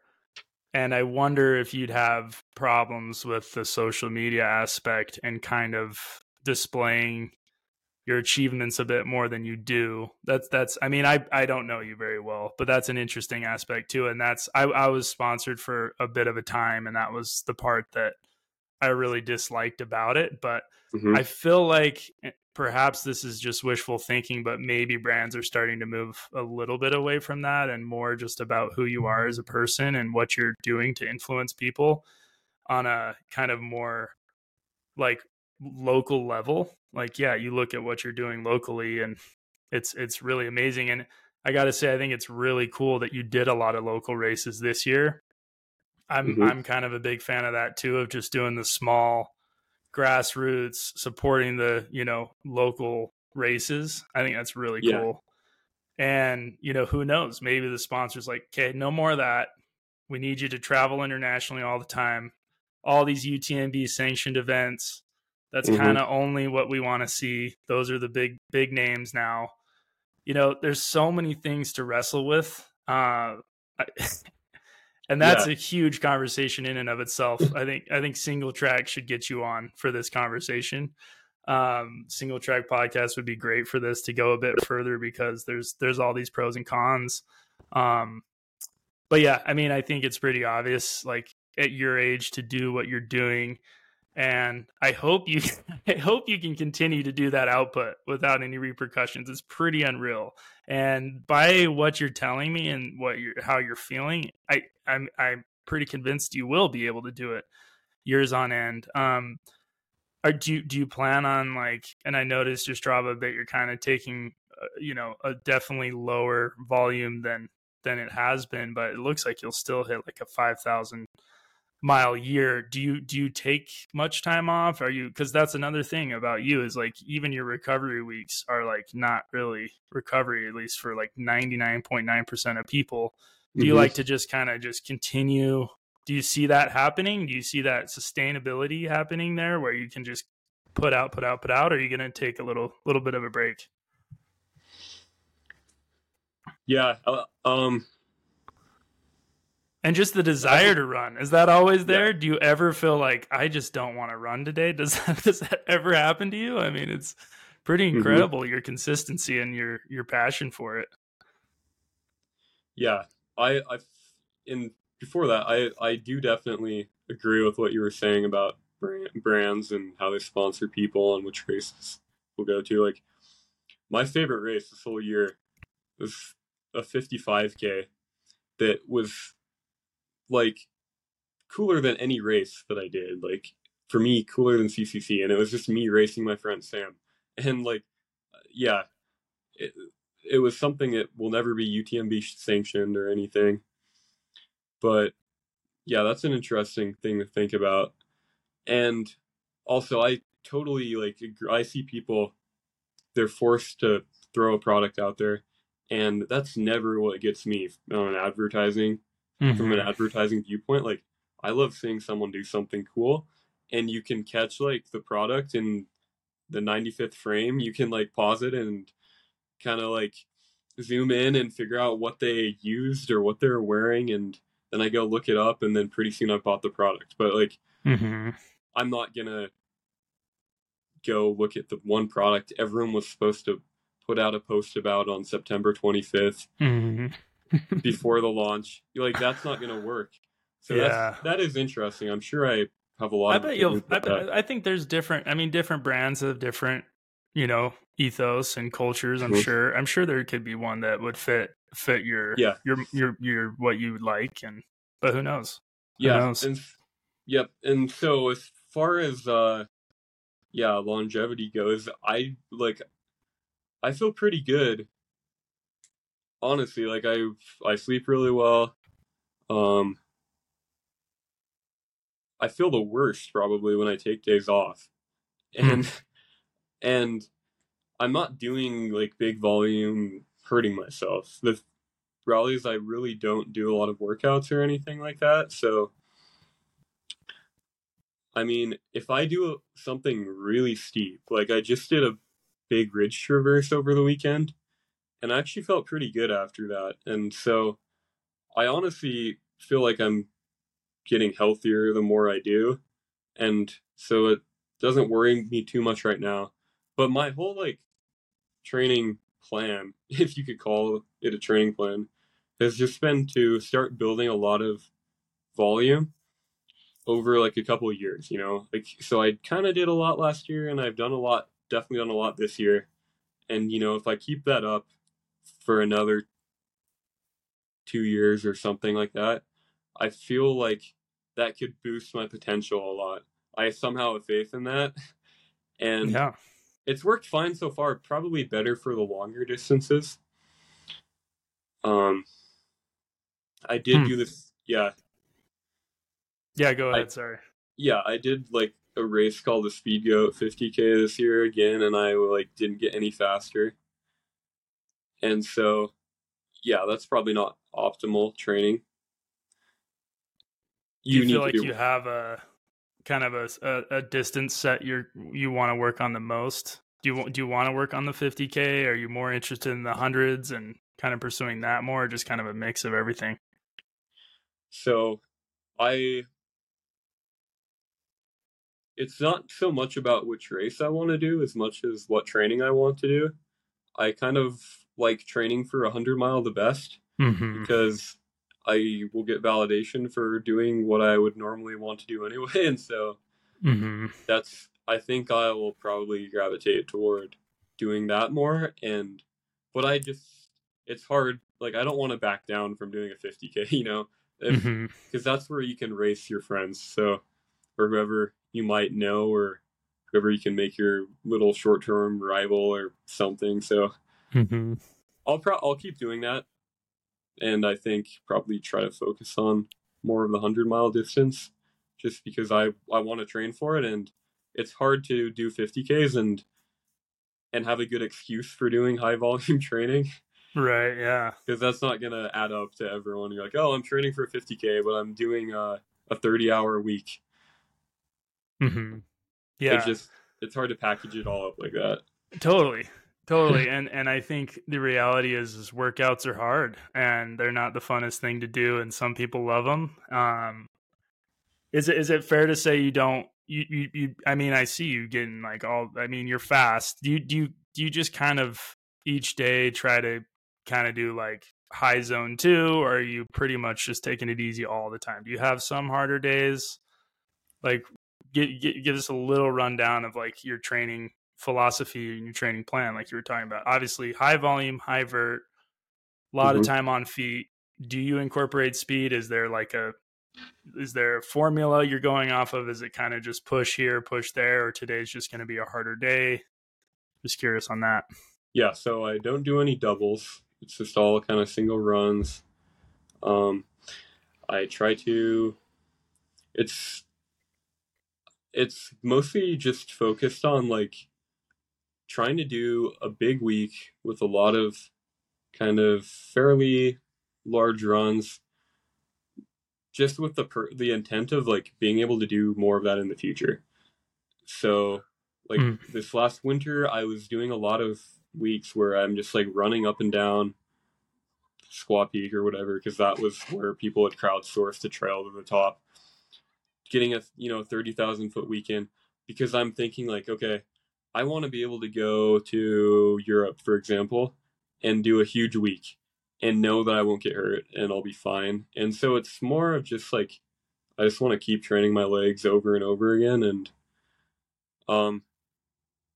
And I wonder if you'd have problems with the social media aspect and kind of displaying your achievements a bit more than you do. That's that's I mean, I I don't know you very well, but that's an interesting aspect too. And that's I, I was sponsored for a bit of a time and that was the part that I really disliked about it. But Mhm. I feel like eh, perhaps this is just wishful thinking, but maybe brands are starting to move a little bit away from that and more just about who you are as a person and what you're doing to influence people on a kind of more like local level, like yeah, you look at what you're doing locally and it's it's really amazing and I got to say I think it's really cool that you did a lot of local races this year. I'm mm-hmm. I'm kind of a big fan of that too of just doing the small grassroots supporting the, you know, local races. I think that's really yeah. cool. And, you know, who knows? Maybe the sponsor's like, okay, no more of that. We need you to travel internationally all the time. All these UTMB sanctioned events. That's mm-hmm. kind of only what we want to see. Those are the big, big names now. You know, there's so many things to wrestle with. Uh, and that's yeah. a huge conversation in and of itself. I think I think single track should get you on for this conversation um, single track podcast would be great for this to go a bit further because there's there's all these pros and cons. Um, but yeah, I mean, I think it's pretty obvious, like at your age, to do what you're doing, and I hope you, I hope you can continue to do that output without any repercussions. It's pretty unreal, and by what you're telling me and what you're how you're feeling, I I'm I'm pretty convinced you will be able to do it years on end. Um, are, do you, do you plan on like? And I noticed your Strava bit. You're kind of taking, uh, you know, a definitely lower volume than than it has been, but it looks like you'll still hit like a five thousand mile year. Do you do you take much time off? Are you because that's another thing about you is like even your recovery weeks are like not really recovery at least for like ninety nine point nine percent of people. Do you mm-hmm. like to just kind of just continue do you see that happening? Do you see that sustainability happening there where you can just put out, put out, put out? Or are you going to take a little, little bit of a break? Yeah. Uh, um, and just the desire to run is that always there? Yeah. Do you ever feel like I just don't want to run today? Does that, does that ever happen to you? I mean, it's pretty mm-hmm. incredible mm-hmm. your consistency and your your passion for it. Yeah, I I in before that, I I do definitely agree with what you were saying about brand, brands and how they sponsor people and which races we'll go to. Like my favorite race this whole year was a 55k that was like cooler than any race that I did. Like for me, cooler than CCC, and it was just me racing my friend Sam, and like uh, yeah, it, it was something that will never be UTMB sanctioned or anything. But yeah, that's an interesting thing to think about. And also, I totally like, I see people, they're forced to throw a product out there. And that's never what gets me on advertising, mm-hmm. from an mm-hmm. advertising viewpoint. Like, I love seeing someone do something cool and you can catch like the product in the 95th frame. You can like pause it and kind of like zoom in and figure out what they used or what they're wearing and then I go look it up, and then pretty soon I bought the product. But like, mm-hmm. I'm not gonna go look at the one product everyone was supposed to put out a post about on September 25th mm-hmm. Before the launch. You're like, that's not gonna work. So yeah. that's that is interesting. I'm sure I have a lot. I bet you'll. I, bet, I think there's different. I mean, different brands have different, you know, ethos and cultures. I'm mm-hmm. sure. I'm sure there could be one that would fit fit your yeah your your your what you would like and but who knows who yeah knows? and yep and so as far as uh yeah longevity goes i like i feel pretty good honestly like i i sleep really well um i feel the worst probably when i take days off hmm. and and i'm not doing like big volume hurting myself. The rallies, I really don't do a lot of workouts or anything like that. So, I mean, if I do something really steep, like I just did a big ridge traverse over the weekend, and I actually felt pretty good after that. And so, I honestly feel like I'm getting healthier the more I do. And so it doesn't worry me too much right now. But my whole like training plan, if you could call it a training plan, has just been to start building a lot of volume over like a couple years, you know? Like so I kind of did a lot last year and I've done a lot, definitely done a lot this year. And you know, if I keep that up for another 2 years or something like that, I feel like that could boost my potential a lot. I somehow have faith in that. and Yeah. it's worked fine so far. Probably better for the longer distances. Um, I did Hmm. do this. Yeah, Yeah, go I- ahead. Sorry. yeah, I did like a race called the Speed Goat 50k this year again, and I like didn't get any faster. And so, yeah, that's probably not optimal training. Do you, feel need like do you have a kind of a, a, a distance set you're you want to work on the most? Do you do you want to work on the 50k? Are you more interested in the hundreds and kind of pursuing that more, or just kind of a mix of everything? So, I. It's not so much about which race I want to do as much as what training I want to do. I kind of like training for a 100 mile the best Mm-hmm. because I will get validation for doing what I would normally want to do anyway. And so Mm-hmm. that's, I think I will probably gravitate toward doing that more. And, but I just, it's hard. Like, I don't want to back down from doing a 50K, you know? If, Mm-hmm. because that's where you can race your friends. So, or whoever you might know, or whoever you can make your little short-term rival or something. So, Mm-hmm. I'll pro- I'll keep doing that, and I think probably try to focus on more of the hundred mile distance, just because I I want to train for it, and it's hard to do 50ks and and have a good excuse for doing high volume training Right. Yeah. because that's not gonna add up to everyone. You're like, oh, I'm training for a 50k, but I'm doing a, a 30 hour week. Mm-hmm. Yeah. It's just it's hard to package it all up like that. Totally. Totally. and and I think the reality is is workouts are hard and they're not the funnest thing to do and some people love them. Um is it is it fair to say you don't you you, you I mean I see you getting like all I mean you're fast. Do you do you do you just kind of each day try to kind of do like high zone 2 or are you pretty much just taking it easy all the time? Do you have some harder days? Like give, give us a little rundown of like your training philosophy and your training plan, like you were talking about. Obviously, high volume, high vert, a lot Mhm. of time on feet. Do you incorporate speed? Is there like a is there a formula you're going off of? Is it kind of just push here, push there, or today's just going to be a harder day? Just curious on that. Yeah, so I don't do any doubles. It's just all kind of single runs. Um, I try to. It's. It's mostly just focused on like trying to do a big week with a lot of kind of fairly large runs just with the per- the intent of like being able to do more of that in the future so like Mm. this last winter i was doing a lot of weeks where i'm just like running up and down squaw peak or whatever because that was where people had crowdsourced the trail to the top getting a you know 30000 foot weekend because i'm thinking like okay i want to be able to go to europe for example and do a huge week and know that i won't get hurt and i'll be fine and so it's more of just like i just want to keep training my legs over and over again and um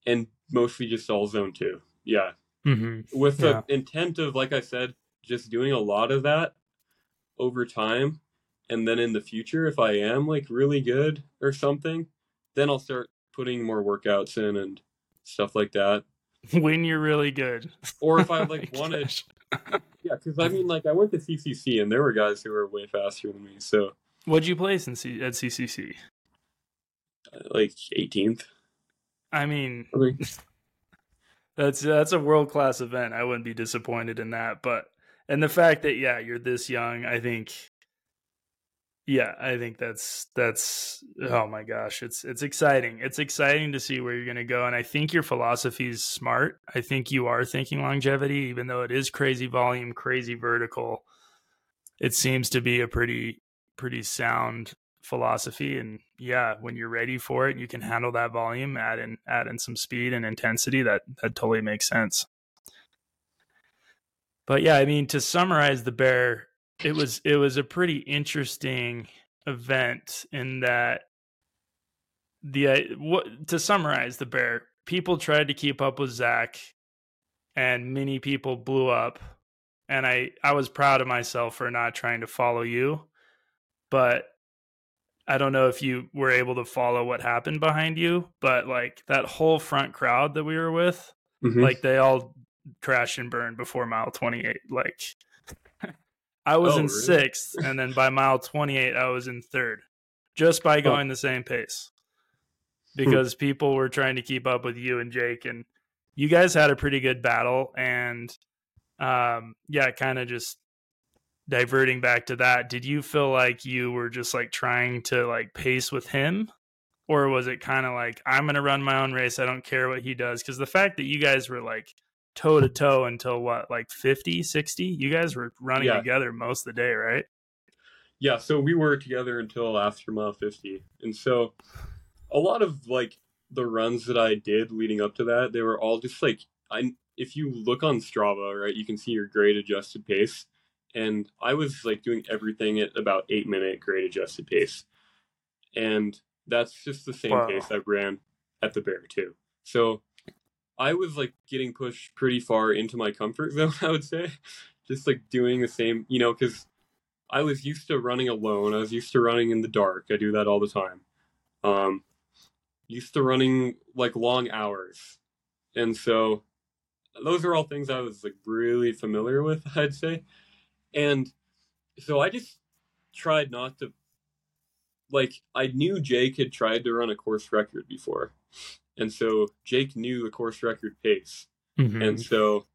and mostly just all zone two yeah Mm-hmm. with the Yeah. intent of like i said just doing a lot of that over time and then in the future if i am like really good or something then i'll start putting more workouts in and stuff like that When you're really good, or if i Oh like my wanted gosh. yeah because i mean like i went to ccc and there were guys who were way faster than me so What'd you place in C- at CCC? uh, like 18th I mean, I think. That's that's a world class event. I wouldn't be disappointed in that. But and the fact that yeah, you're this young, I think yeah, I think that's that's oh my gosh, it's it's exciting. It's exciting to see where you're gonna go. And I think your philosophy is smart. I think you are thinking longevity, even though it is crazy volume, crazy vertical. It seems to be a pretty pretty sound philosophy and yeah when you're ready for it you can handle that volume add in add in some speed and intensity that that totally makes sense but yeah i mean to summarize the bear it was it was a pretty interesting event in that the uh, what to summarize the bear people tried to keep up with Zack and many people blew up and i i was proud of myself for not trying to follow you but I don't know if you were able to follow what happened behind you, but like that whole front crowd that we were with, Mhm. like they all crashed and burned before mile 28. Like I was Oh, in really? sixth, and then by mile 28, I was in third just by going the same pace because people were trying to keep up with you and Jake. And you guys had a pretty good battle. And um, yeah, kind of just diverting back to that. Did you feel like you were just like trying to like pace with him? Or was it kind of like, I'm going to run my own race. I don't care what he does? Because the fact that you guys were like toe to toe until what, like 50, 60? You guys were running Yeah. together most of the day, right? Yeah, so we were together until after mile 50. And so a lot of like the runs that I did leading up to that, they were all just like I if you look on Strava, right, you can see your grade adjusted pace. And I was like doing everything at about 8 minute grade adjusted pace. And that's just the same Wow. pace I ran at the bear too. So I was like getting pushed pretty far into my comfort zone, I would say. Just like doing the same, you know, cuz I was used to running alone. I was used to running in the dark. I do that all the time. Um, used to running like long hours, and so those are all things I was like really familiar with. I'd say, and so I just tried not to. Like I knew Jake had tried to run a course record before, and so Jake knew the course record pace. Mm-hmm. And so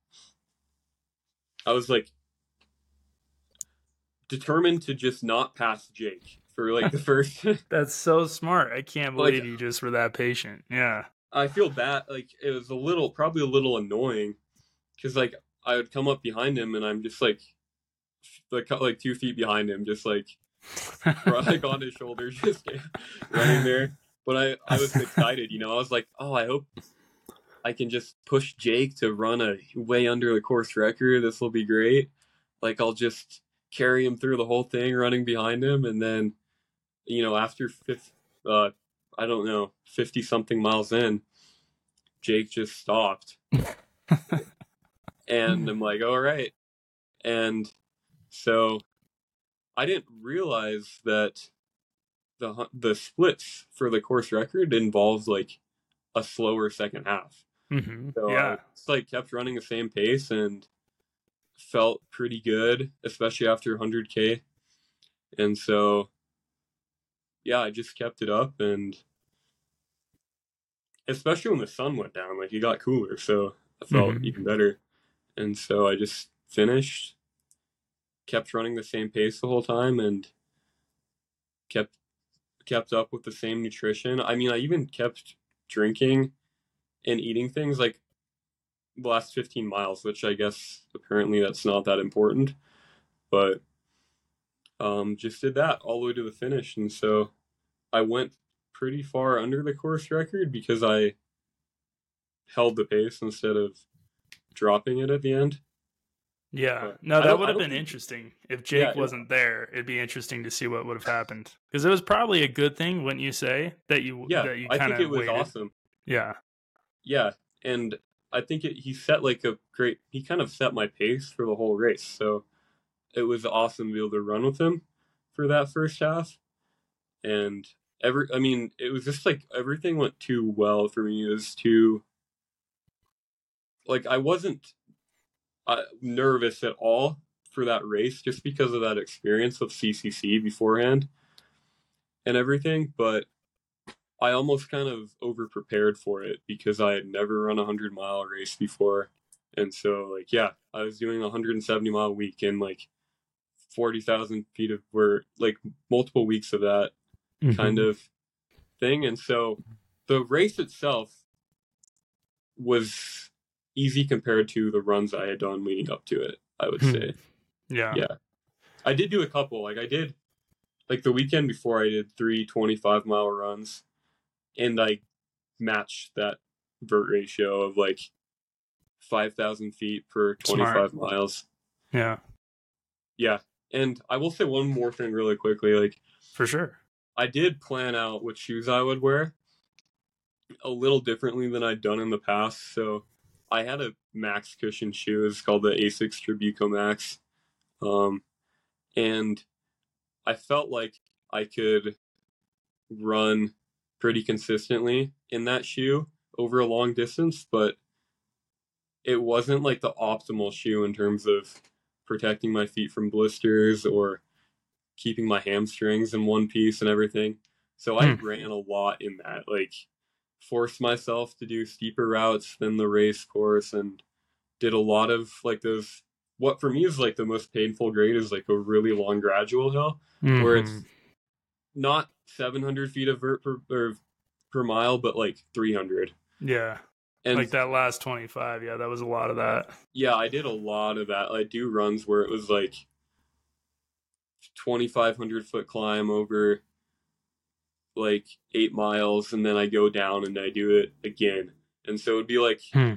I was like determined to just not pass Jake for like the first That's so smart. I can't Like- believe you just were that patient. Yeah. I feel bad like it was a little probably a little annoying cuz like I would come up behind him and I'm just like like like 2 feet behind him just like like on his shoulder just running there but I I was excited you know I was like oh I hope I can just push Jake to run a way under the course record. This will be great. Like I'll just carry him through the whole thing running behind him and then you know after fifth uh I don't know 50 something miles in Jake just stopped. And I'm like all right. And so I didn't realize that the the splits for the course record involved like a slower second half hmm so I yeah. just like kept running the same pace and felt pretty good, especially after 100k. And so, yeah, I just kept it up, and especially when the sun went down, like it got cooler, so I felt Mhm. even better. And so I just finished, kept running the same pace the whole time, and kept kept up with the same nutrition. I mean, I even kept drinking and eating things like the last 15 miles, which I guess apparently that's not that important, but um, just did that all the way to the finish. And so I went pretty far under the course record because I held the pace instead of dropping it at the end. Yeah. But No, that would have been think- interesting. If Jake Yeah, wasn't there, it'd be interesting to see what would have happened. Because it was probably a good thing, wouldn't you say, that you Yeah, that you I think it was waited. awesome. Yeah. Yeah, and I think it, he set like a great. He kind of set my pace for the whole race, so it was awesome to be able to run with him for that first half. And every, I mean, it was just like everything went too well for me. It was too like I wasn't uh, nervous at all for that race just because of that experience of CCC beforehand and everything, but I almost kind of over prepared for it because I had never run a hundred mile race before. And so like yeah, I was doing a hundred and seventy mile week and like forty thousand feet of were like multiple weeks of that kind Mm-hmm. of thing. And so the race itself was easy compared to the runs I had done leading up to it, I would Hmm. say. Yeah. Yeah. I did do a couple. Like I did like the weekend before I did three 25 mile runs and I matched that vert ratio of like 5,000 feet per 25 Smart. miles. Yeah. Yeah. And I will say one more thing really quickly. Like For sure. I did plan out what shoes I would wear a little differently than I'd done in the past. So I had a max cushion shoe. It's called the Asics Trabuco Max. Um, and I felt like I could run pretty consistently in that shoe over a long distance, but it wasn't like the optimal shoe in terms of protecting my feet from blisters or keeping my hamstrings in one piece and everything. So I Hmm. ran a lot in that, like forced myself to do steeper routes than the race course and did a lot of like those what for me is like the most painful grade is like a really long gradual hill where it's Mhm. not 700 feet of vert per, or per mile but like 300 yeah, and like that last twenty five. Yeah, that was a lot of that. yeah i did a lot of that i do runs where it was like 2500 foot climb over like eight miles and then i go down and i do it again and so it'd be like Hmm.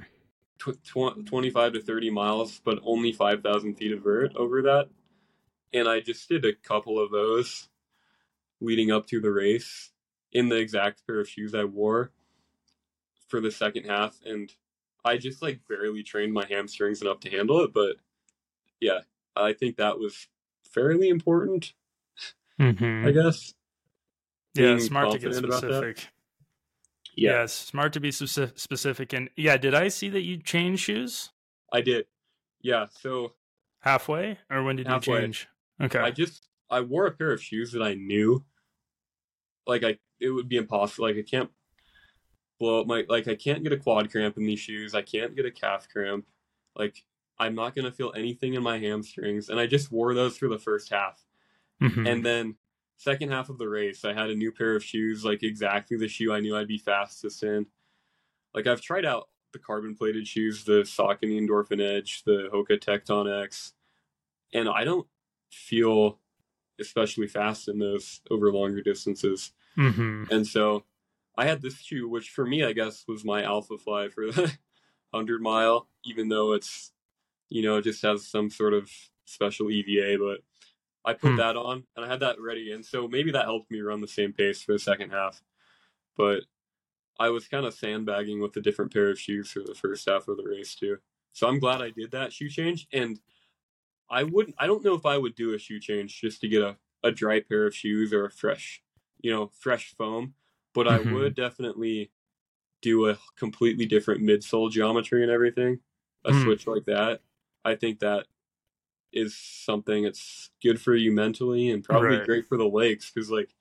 tw- tw- 25 to 30 miles but only 5000 feet of vert over that and i just did a couple of those leading up to the race in the exact pair of shoes i wore for the second half and i just like barely trained my hamstrings enough to handle it but yeah i think that was fairly important Mm-hmm. i guess Yeah, smart to get confident about that. specific. Yeah, smart to be specific. And yeah, did I see that you changed shoes i did yeah so halfway, or when did Halfway. you change? Okay. I just I wore a pair of shoes that I knew like I it would be impossible. Like I can't blow up my like I can't get a quad cramp in these shoes. I can't get a calf cramp. Like I'm not gonna feel anything in my hamstrings. And I just wore those for the first half. Mhm. And then second half of the race, I had a new pair of shoes, like exactly the shoe I knew I'd be fastest in. Like I've tried out the carbon plated shoes, the Saucony Endorphin Edge, the Hoka Tecton X, and I don't feel especially fast in those over longer distances. Mhm. And so I had this shoe, which for me, I guess, was my Alphafly for the 100 mile, even though it's, you know, it just has some sort of special EVA. But I put Hmm. that on and I had that ready. And so maybe that helped me run the same pace for the second half. But I was kind of sandbagging with a different pair of shoes for the first half of the race, too. So I'm glad I did that shoe change. And I wouldn't, I don't know if I would do a shoe change just to get a, a dry pair of shoes or a fresh, you know, fresh foam but Mhm. I would definitely do a completely different midsole geometry and everything. A Hmm. switch like that, I think that is something that's good for you mentally and probably Right. great for the legs because like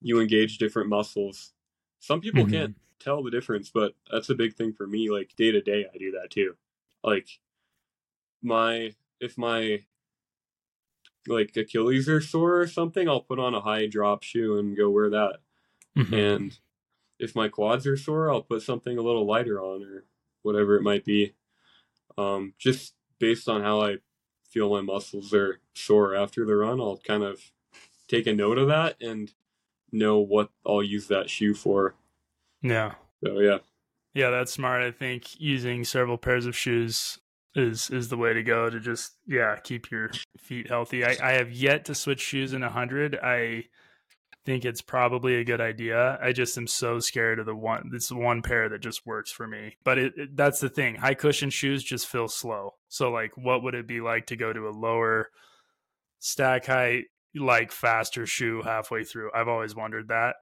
you engage different muscles. Some people Mhm. can't tell the difference, but that's a big thing for me. Like day to day, I do that too. Like my if my like Achilles are sore or something, I'll put on a high drop shoe and go wear that. Mhm. And if my quads are sore, I'll put something a little lighter on or whatever it might be. Um, just based on how I feel my muscles are sore after the run, I'll kind of take a note of that and know what I'll use that shoe for. yeah. So yeah, Yeah, that's smart. I think using several pairs of shoes is is the way to go to just yeah keep your feet healthy. I, I have yet to switch shoes in a hundred. I think it's probably a good idea. I just am so scared of the one. this one pair that just works for me. But it, it that's the thing. High cushion shoes just feel slow. So like, what would it be like to go to a lower stack height, like faster shoe halfway through? I've always wondered that.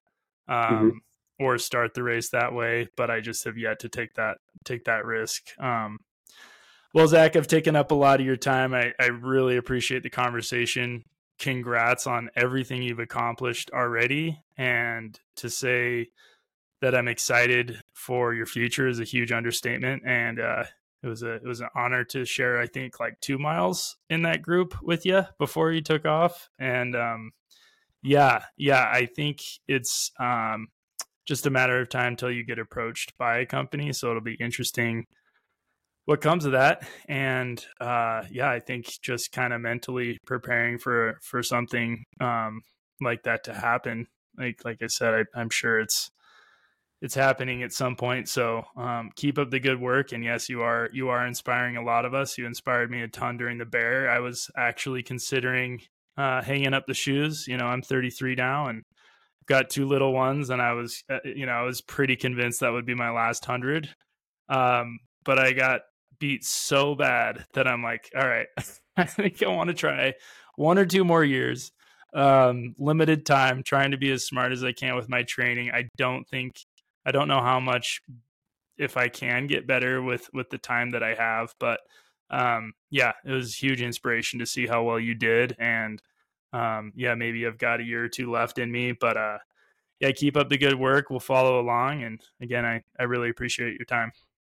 Um, or start the race that way, but I just have yet to take that take that risk. Um, well, Zack, I've taken up a lot of your time. I, I really appreciate the conversation. Congrats on everything you've accomplished already, and to say that I'm excited for your future is a huge understatement. And uh, it was a it was an honor to share. I think like two miles in that group with you before you took off, and um, yeah, yeah, I think it's um, just a matter of time till you get approached by a company. So it'll be interesting what comes of that. And uh, yeah, I think just kind of mentally preparing for for something um, like that to happen. Like like I said, I, I'm sure it's it's happening at some point. So um, keep up the good work. And yes, you are you are inspiring a lot of us. You inspired me a ton during the bear. I was actually considering uh, hanging up the shoes. You know, I'm 33 now and got two little ones, and I was uh, you know I was pretty convinced that would be my last hundred. Um, but I got beat so bad that I'm like, all right, I think I want to try one or two more years um, limited time, trying to be as smart as I can with my training. I don't think I don't know how much if I can get better with with the time that I have, but um, yeah, it was huge inspiration to see how well you did, and um, yeah, maybe I've got a year or two left in me, but uh, yeah, keep up the good work. We'll follow along, and again, I I really appreciate your time.